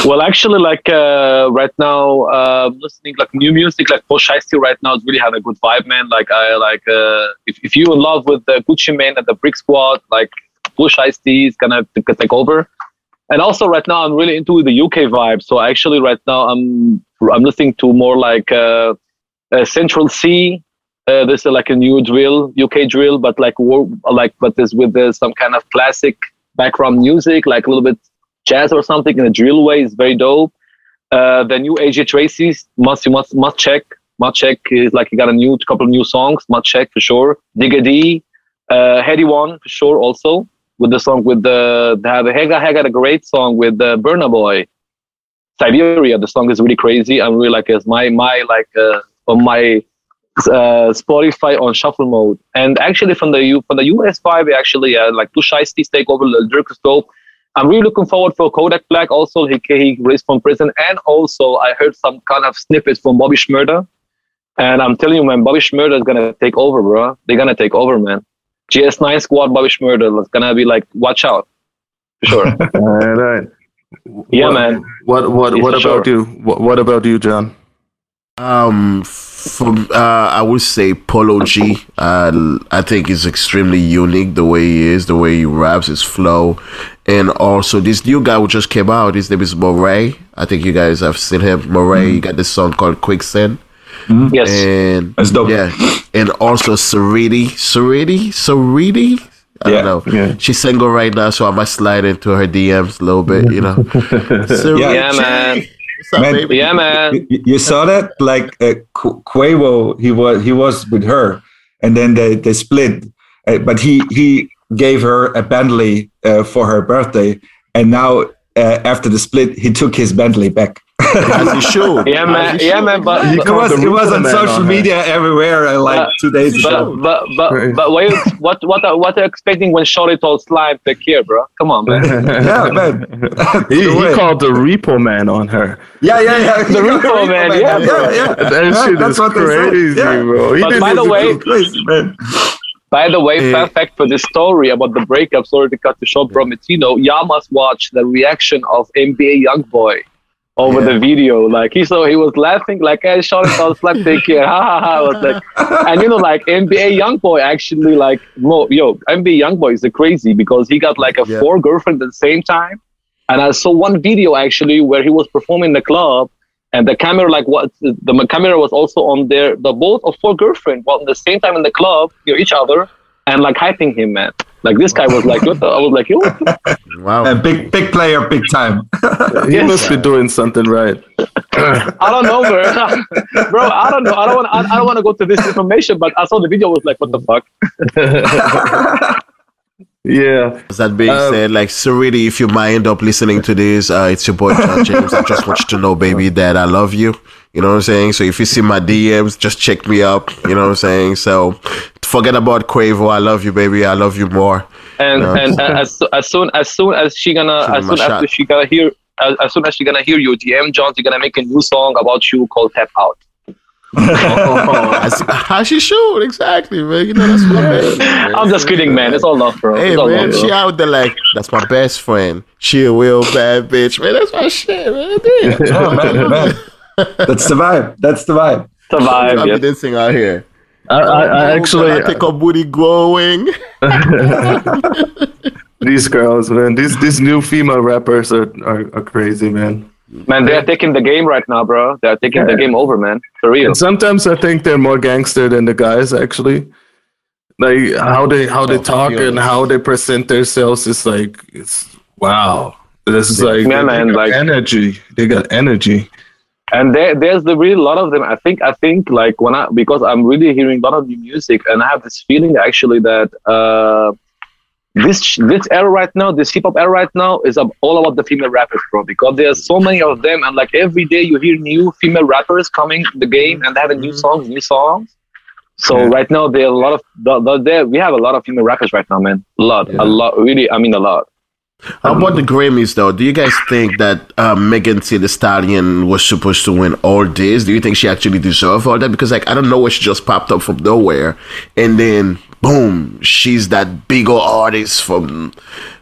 Speaker 4: Well, actually, like uh, right now, uh, listening like new music, like Pooh Shiesty right now is really having a good vibe, man. Like I like uh, if if you in love with the Gucci Mane and the Brick Squad, like Pooh Shiesty is gonna take over. And also right now, I'm really into the UK vibe. So actually, right now, I'm I'm listening to more like uh, uh, Central Cee, Uh, this is like a new drill, UK drill, but like wo- like but this with this, some kind of classic background music, like a little bit jazz or something in a drill way. It's very dope. Uh, the new AJ Tracey's must you must must check. Must check is like he got a new couple of new songs. Must check for sure. Digga D, uh, Headie One for sure also with the song with the they have Hega Hega a great song with the Burna Boy. Siberia, the song is really crazy. I'm really like it's my my like uh, on my uh, Spotify on shuffle mode. And actually from the U from the US five, actually uh, like two Shiesties take over the Dirk Dope. I'm really looking forward for Kodak Black. Also, he he released from prison, and also I heard some kind of snippets from Bobby Shmurda. And I'm telling you, man, Bobby Shmurda is gonna take over, bro. They're gonna take over, man. GS9 squad, Bobby Shmurda is gonna be like, watch out, for sure.
Speaker 2: All right.
Speaker 4: Yeah,
Speaker 2: what,
Speaker 4: man.
Speaker 2: What what
Speaker 4: Yeah,
Speaker 2: what
Speaker 4: for
Speaker 2: about
Speaker 4: sure.
Speaker 2: you? What, what about you, John?
Speaker 3: Um, from uh, I would say Polo G. Uh, I think he's extremely unique the way he is, the way he raps, his flow, and also this new guy who just came out. His name is Morray. I think you guys have seen him. Morray. He got this song called Quicksand.
Speaker 4: Yes.
Speaker 3: and
Speaker 5: That's dope.
Speaker 3: Yeah, and also Saweetie, Saweetie, Saweetie. I
Speaker 5: Yeah,
Speaker 3: don't know.
Speaker 2: yeah.
Speaker 3: She's single right now, so I might slide into her DMs a little bit. You know. Saweetie.
Speaker 4: Yeah, man.
Speaker 3: Up,
Speaker 5: Man.
Speaker 4: Yeah, man.
Speaker 5: You, you saw that? Like uh, Qu- Quavo, he was he was with her, and then they they split. Uh, but he he gave her a Bentley uh, for her birthday, and now uh, after the split, he took his Bentley back.
Speaker 3: As he should.
Speaker 4: Yeah, man.
Speaker 3: he
Speaker 4: Yeah,
Speaker 3: should.
Speaker 4: man. But
Speaker 2: He
Speaker 5: it was it was on social
Speaker 2: on her.
Speaker 5: media everywhere, uh, like two days ago.
Speaker 4: but but but but what you- what what are, what are you expecting when Shorty told Slime take care, bro? Come on, man.
Speaker 5: yeah, man.
Speaker 2: he, he called the repo man on her.
Speaker 5: Yeah, yeah, yeah.
Speaker 4: The Repo Man, yeah,
Speaker 5: yeah, yeah.
Speaker 2: That
Speaker 5: Yeah,
Speaker 2: shit
Speaker 5: that's
Speaker 2: is
Speaker 5: what
Speaker 2: crazy,
Speaker 5: Yeah.
Speaker 2: bro. He
Speaker 4: But by the way-
Speaker 5: Crazy, man.
Speaker 4: By the way,
Speaker 3: Yeah.
Speaker 4: fun fact for this story about the breakup, sorry to cut the short, bro, Metino, y'all must watch the reaction of NBA Youngboy over
Speaker 3: Yeah.
Speaker 4: the video. Like he saw, he was laughing, like, "Hey, Shorty told Slime take care." Ha ha ha! I was like, and you know, like NBA young boy actually, like, mo- yo, NBA Youngboy is a crazy because he got like a
Speaker 3: Yeah.
Speaker 4: four girlfriend at the same time. And I saw one video actually where he was performing in the club, and the camera, like, what the camera was also on there. The both of four girlfriend while at the same time in the club, near each other, and like hyping him, man. Like this guy was like, what the? I was like, yo, what the-
Speaker 3: Wow.
Speaker 5: A big, big player, big time.
Speaker 2: He
Speaker 4: Yes.
Speaker 2: must be doing something right.
Speaker 4: I don't know, bro. bro, I don't know. I don't want. I, I don't want to go to this information, but I saw the video. I was like, what the fuck?
Speaker 2: Yeah.
Speaker 3: That being
Speaker 2: Um,
Speaker 3: said, like so really, if you might end up listening to this, uh, it's your boy John James. I just want you to know, baby, that I love you. You know what I'm saying? So if you see my DMs, just check me up. You know what I'm saying? So forget about Quavo. I love you, baby. I love you more.
Speaker 4: And
Speaker 3: Yeah.
Speaker 4: and uh, as as soon as soon as she gonna
Speaker 3: Shoot
Speaker 4: as soon
Speaker 3: shot.
Speaker 4: as she gonna hear as, as soon as she gonna hear you, DM Jones, you're gonna make a new song about you called Tap Out.
Speaker 3: As, how she should exactly, man. You know that's my baby. man.
Speaker 4: I'm just kidding, man. It's all love, bro.
Speaker 3: Hey
Speaker 4: it's all
Speaker 3: man,
Speaker 4: love,
Speaker 3: she
Speaker 4: bro.
Speaker 3: out there like that's my best friend. She a real bad bitch, man. That's my shit, man. Damn.
Speaker 5: Oh, man, man. That's the vibe. That's the vibe.
Speaker 4: Survive,
Speaker 3: I'm
Speaker 4: yes.
Speaker 3: dancing out here.
Speaker 2: I, I, I actually,
Speaker 3: I take a booty growing.
Speaker 2: these girls, man, these these new female rappers are, are, are crazy, man.
Speaker 4: Man, they're taking the game right now, bro. They're taking the game over, man. For real.
Speaker 2: And sometimes I think they're more gangster than the guys actually. Like how they how they
Speaker 3: Oh,
Speaker 2: talk and how they present themselves is like it's wow. This is like
Speaker 4: Yeah,
Speaker 2: they
Speaker 4: man,
Speaker 2: got
Speaker 4: like-
Speaker 2: energy. They got energy.
Speaker 4: And there, there's the really lot of them. I think, I think, like when I because I'm really hearing a lot of new music, and I have this feeling actually that uh, this this era right now, this hip hop era right now, is all about the female rappers, bro. Because there's so many of them, and like every day you hear new female rappers coming the game and they have a new songs, new songs. So
Speaker 2: Yeah.
Speaker 4: right now there are a lot of the, the, there we have a lot of female rappers right now, man. A lot,
Speaker 3: Yeah.
Speaker 4: a lot, really. I mean, a lot.
Speaker 3: How about the Grammys though? Do you guys think that uh, Megan Thee the Stallion was supposed to win all this? Do you think she actually deserved all that? Because like I don't know where she just popped up from nowhere, and then boom, she's that big old artist from.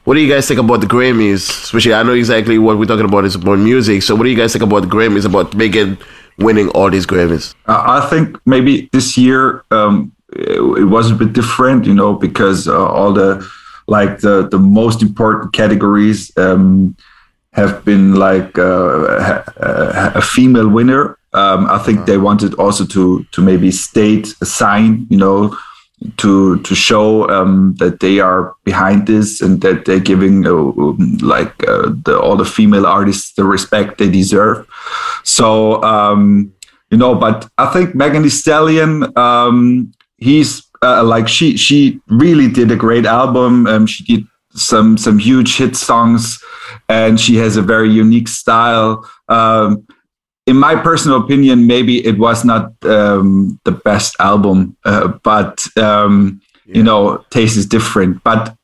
Speaker 3: What do you guys think about the Grammys? Especially, I know exactly what we're talking about is about music. So, what do you guys think about the Grammys? About Megan winning all these Grammys?
Speaker 5: Uh, I think maybe this year um, it, it was a bit different, you know, because uh, all the like the the most important categories um, have been like uh, ha- uh, a female winner. Um, I think they wanted also to to maybe state a sign, you know, to to show um, that they are behind this and that they're giving uh, like uh, the, all the female artists the respect they deserve. So um, you know, but I think Megan Thee Stallion, um, he's uh, like she she really did a great album. Um, she did some some huge hit songs, and she has a very unique style. Um, in my personal opinion, maybe it was not um, the best album, uh, but um, yeah. you know, taste is different. But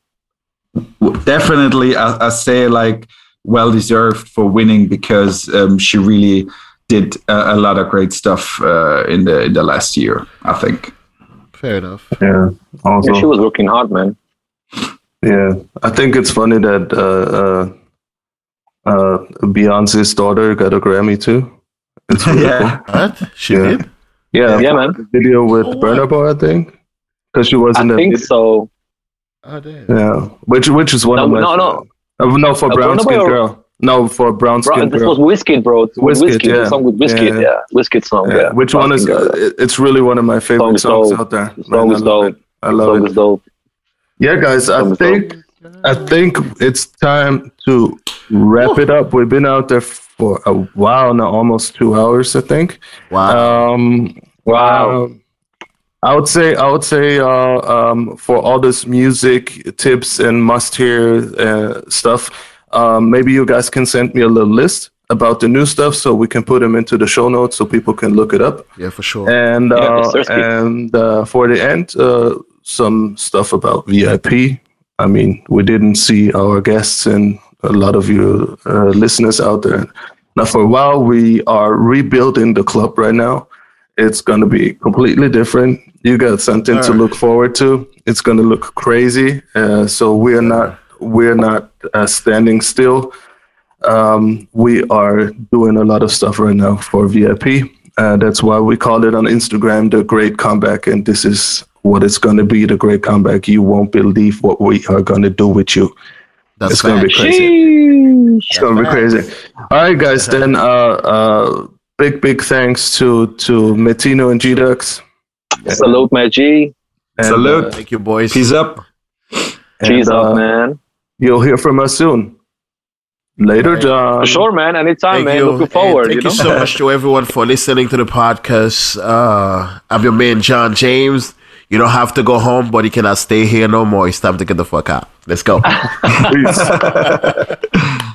Speaker 5: definitely, I, I, say like well deserved for winning because um, she really did a, a, lot of great stuff uh, in the in the last year. I think.
Speaker 3: Fair enough.
Speaker 2: Yeah.
Speaker 4: Also, yeah, she was working hard, man.
Speaker 2: Yeah, I think it's funny that uh, uh, uh, Beyonce's daughter got a Grammy too.
Speaker 3: It's really yeah. Cool. What? She
Speaker 2: yeah.
Speaker 3: did?
Speaker 2: Yeah,
Speaker 4: yeah, man.
Speaker 2: Video with oh, Burna Boy, I think, because she was in
Speaker 4: I
Speaker 2: the.
Speaker 4: I think so.
Speaker 3: Oh, damn.
Speaker 2: Yeah, which which is one
Speaker 4: no,
Speaker 2: of my.
Speaker 4: No, no,
Speaker 2: uh, no, for brown skin girl. No, for brown skin
Speaker 4: This
Speaker 2: girl.
Speaker 4: was Wizkid, bro.
Speaker 2: Wizkid,
Speaker 4: Wizkid,
Speaker 2: yeah.
Speaker 4: song with Wizkid, yeah. yeah. Wizkid song, yeah. yeah.
Speaker 2: Which brown one is? Uh, it's really one of my favorite songs
Speaker 4: dope.
Speaker 2: out there.
Speaker 4: The song
Speaker 2: Man,
Speaker 4: is
Speaker 2: I love
Speaker 4: dope.
Speaker 2: it. I love
Speaker 4: song
Speaker 2: it.
Speaker 4: Is dope.
Speaker 2: Yeah, guys, I think I think it's time to wrap it up. We've been out there for a while now, almost two hours, I think.
Speaker 3: Wow.
Speaker 2: Um,
Speaker 4: wow.
Speaker 2: Um, I would say I would say uh, um, for all this music tips and must hear uh, stuff, um, maybe you guys can send me a little list about the new stuff so we can put them into the show notes so people can look it up.
Speaker 3: Yeah, for sure.
Speaker 2: And uh,
Speaker 4: yes,
Speaker 2: and uh, for the end, uh, some stuff about VIP. I mean, we didn't see our guests and a lot of you uh, listeners out there. Now, for a while, we are rebuilding the club right now. It's going to be completely different. You got something to look forward to. It's going to look crazy. Uh, so we're not we're not uh, standing still. Um, we are doing a lot of stuff right now for VIP. Uh, that's why we call it on Instagram the Great Comeback, and this is what it's going to be the Great Comeback. You won't believe what we are going to do with you.
Speaker 3: That's
Speaker 2: it's going to be crazy.
Speaker 4: Sheesh.
Speaker 2: It's going to be crazy. All right, guys. Then, uh, uh, big big thanks to to Metino and Gdugz.
Speaker 4: Salute, my G.
Speaker 2: And,
Speaker 5: Salute.
Speaker 2: uh,
Speaker 3: Thank you, boys.
Speaker 5: Peace up.
Speaker 4: Cheese
Speaker 2: and,
Speaker 4: up,
Speaker 2: uh,
Speaker 4: man.
Speaker 2: You'll hear from us soon. Later, John.
Speaker 4: For sure, man. Anytime,
Speaker 3: Thank
Speaker 4: man.
Speaker 3: you.
Speaker 4: Looking
Speaker 3: And
Speaker 4: forward.
Speaker 3: thank
Speaker 4: you
Speaker 3: you,
Speaker 4: know?
Speaker 3: so much to everyone for listening to the podcast. Uh, I'm your man, John James. You don't have to go home, but you cannot stay here no more. It's time to get the fuck out. Let's go.
Speaker 2: Peace.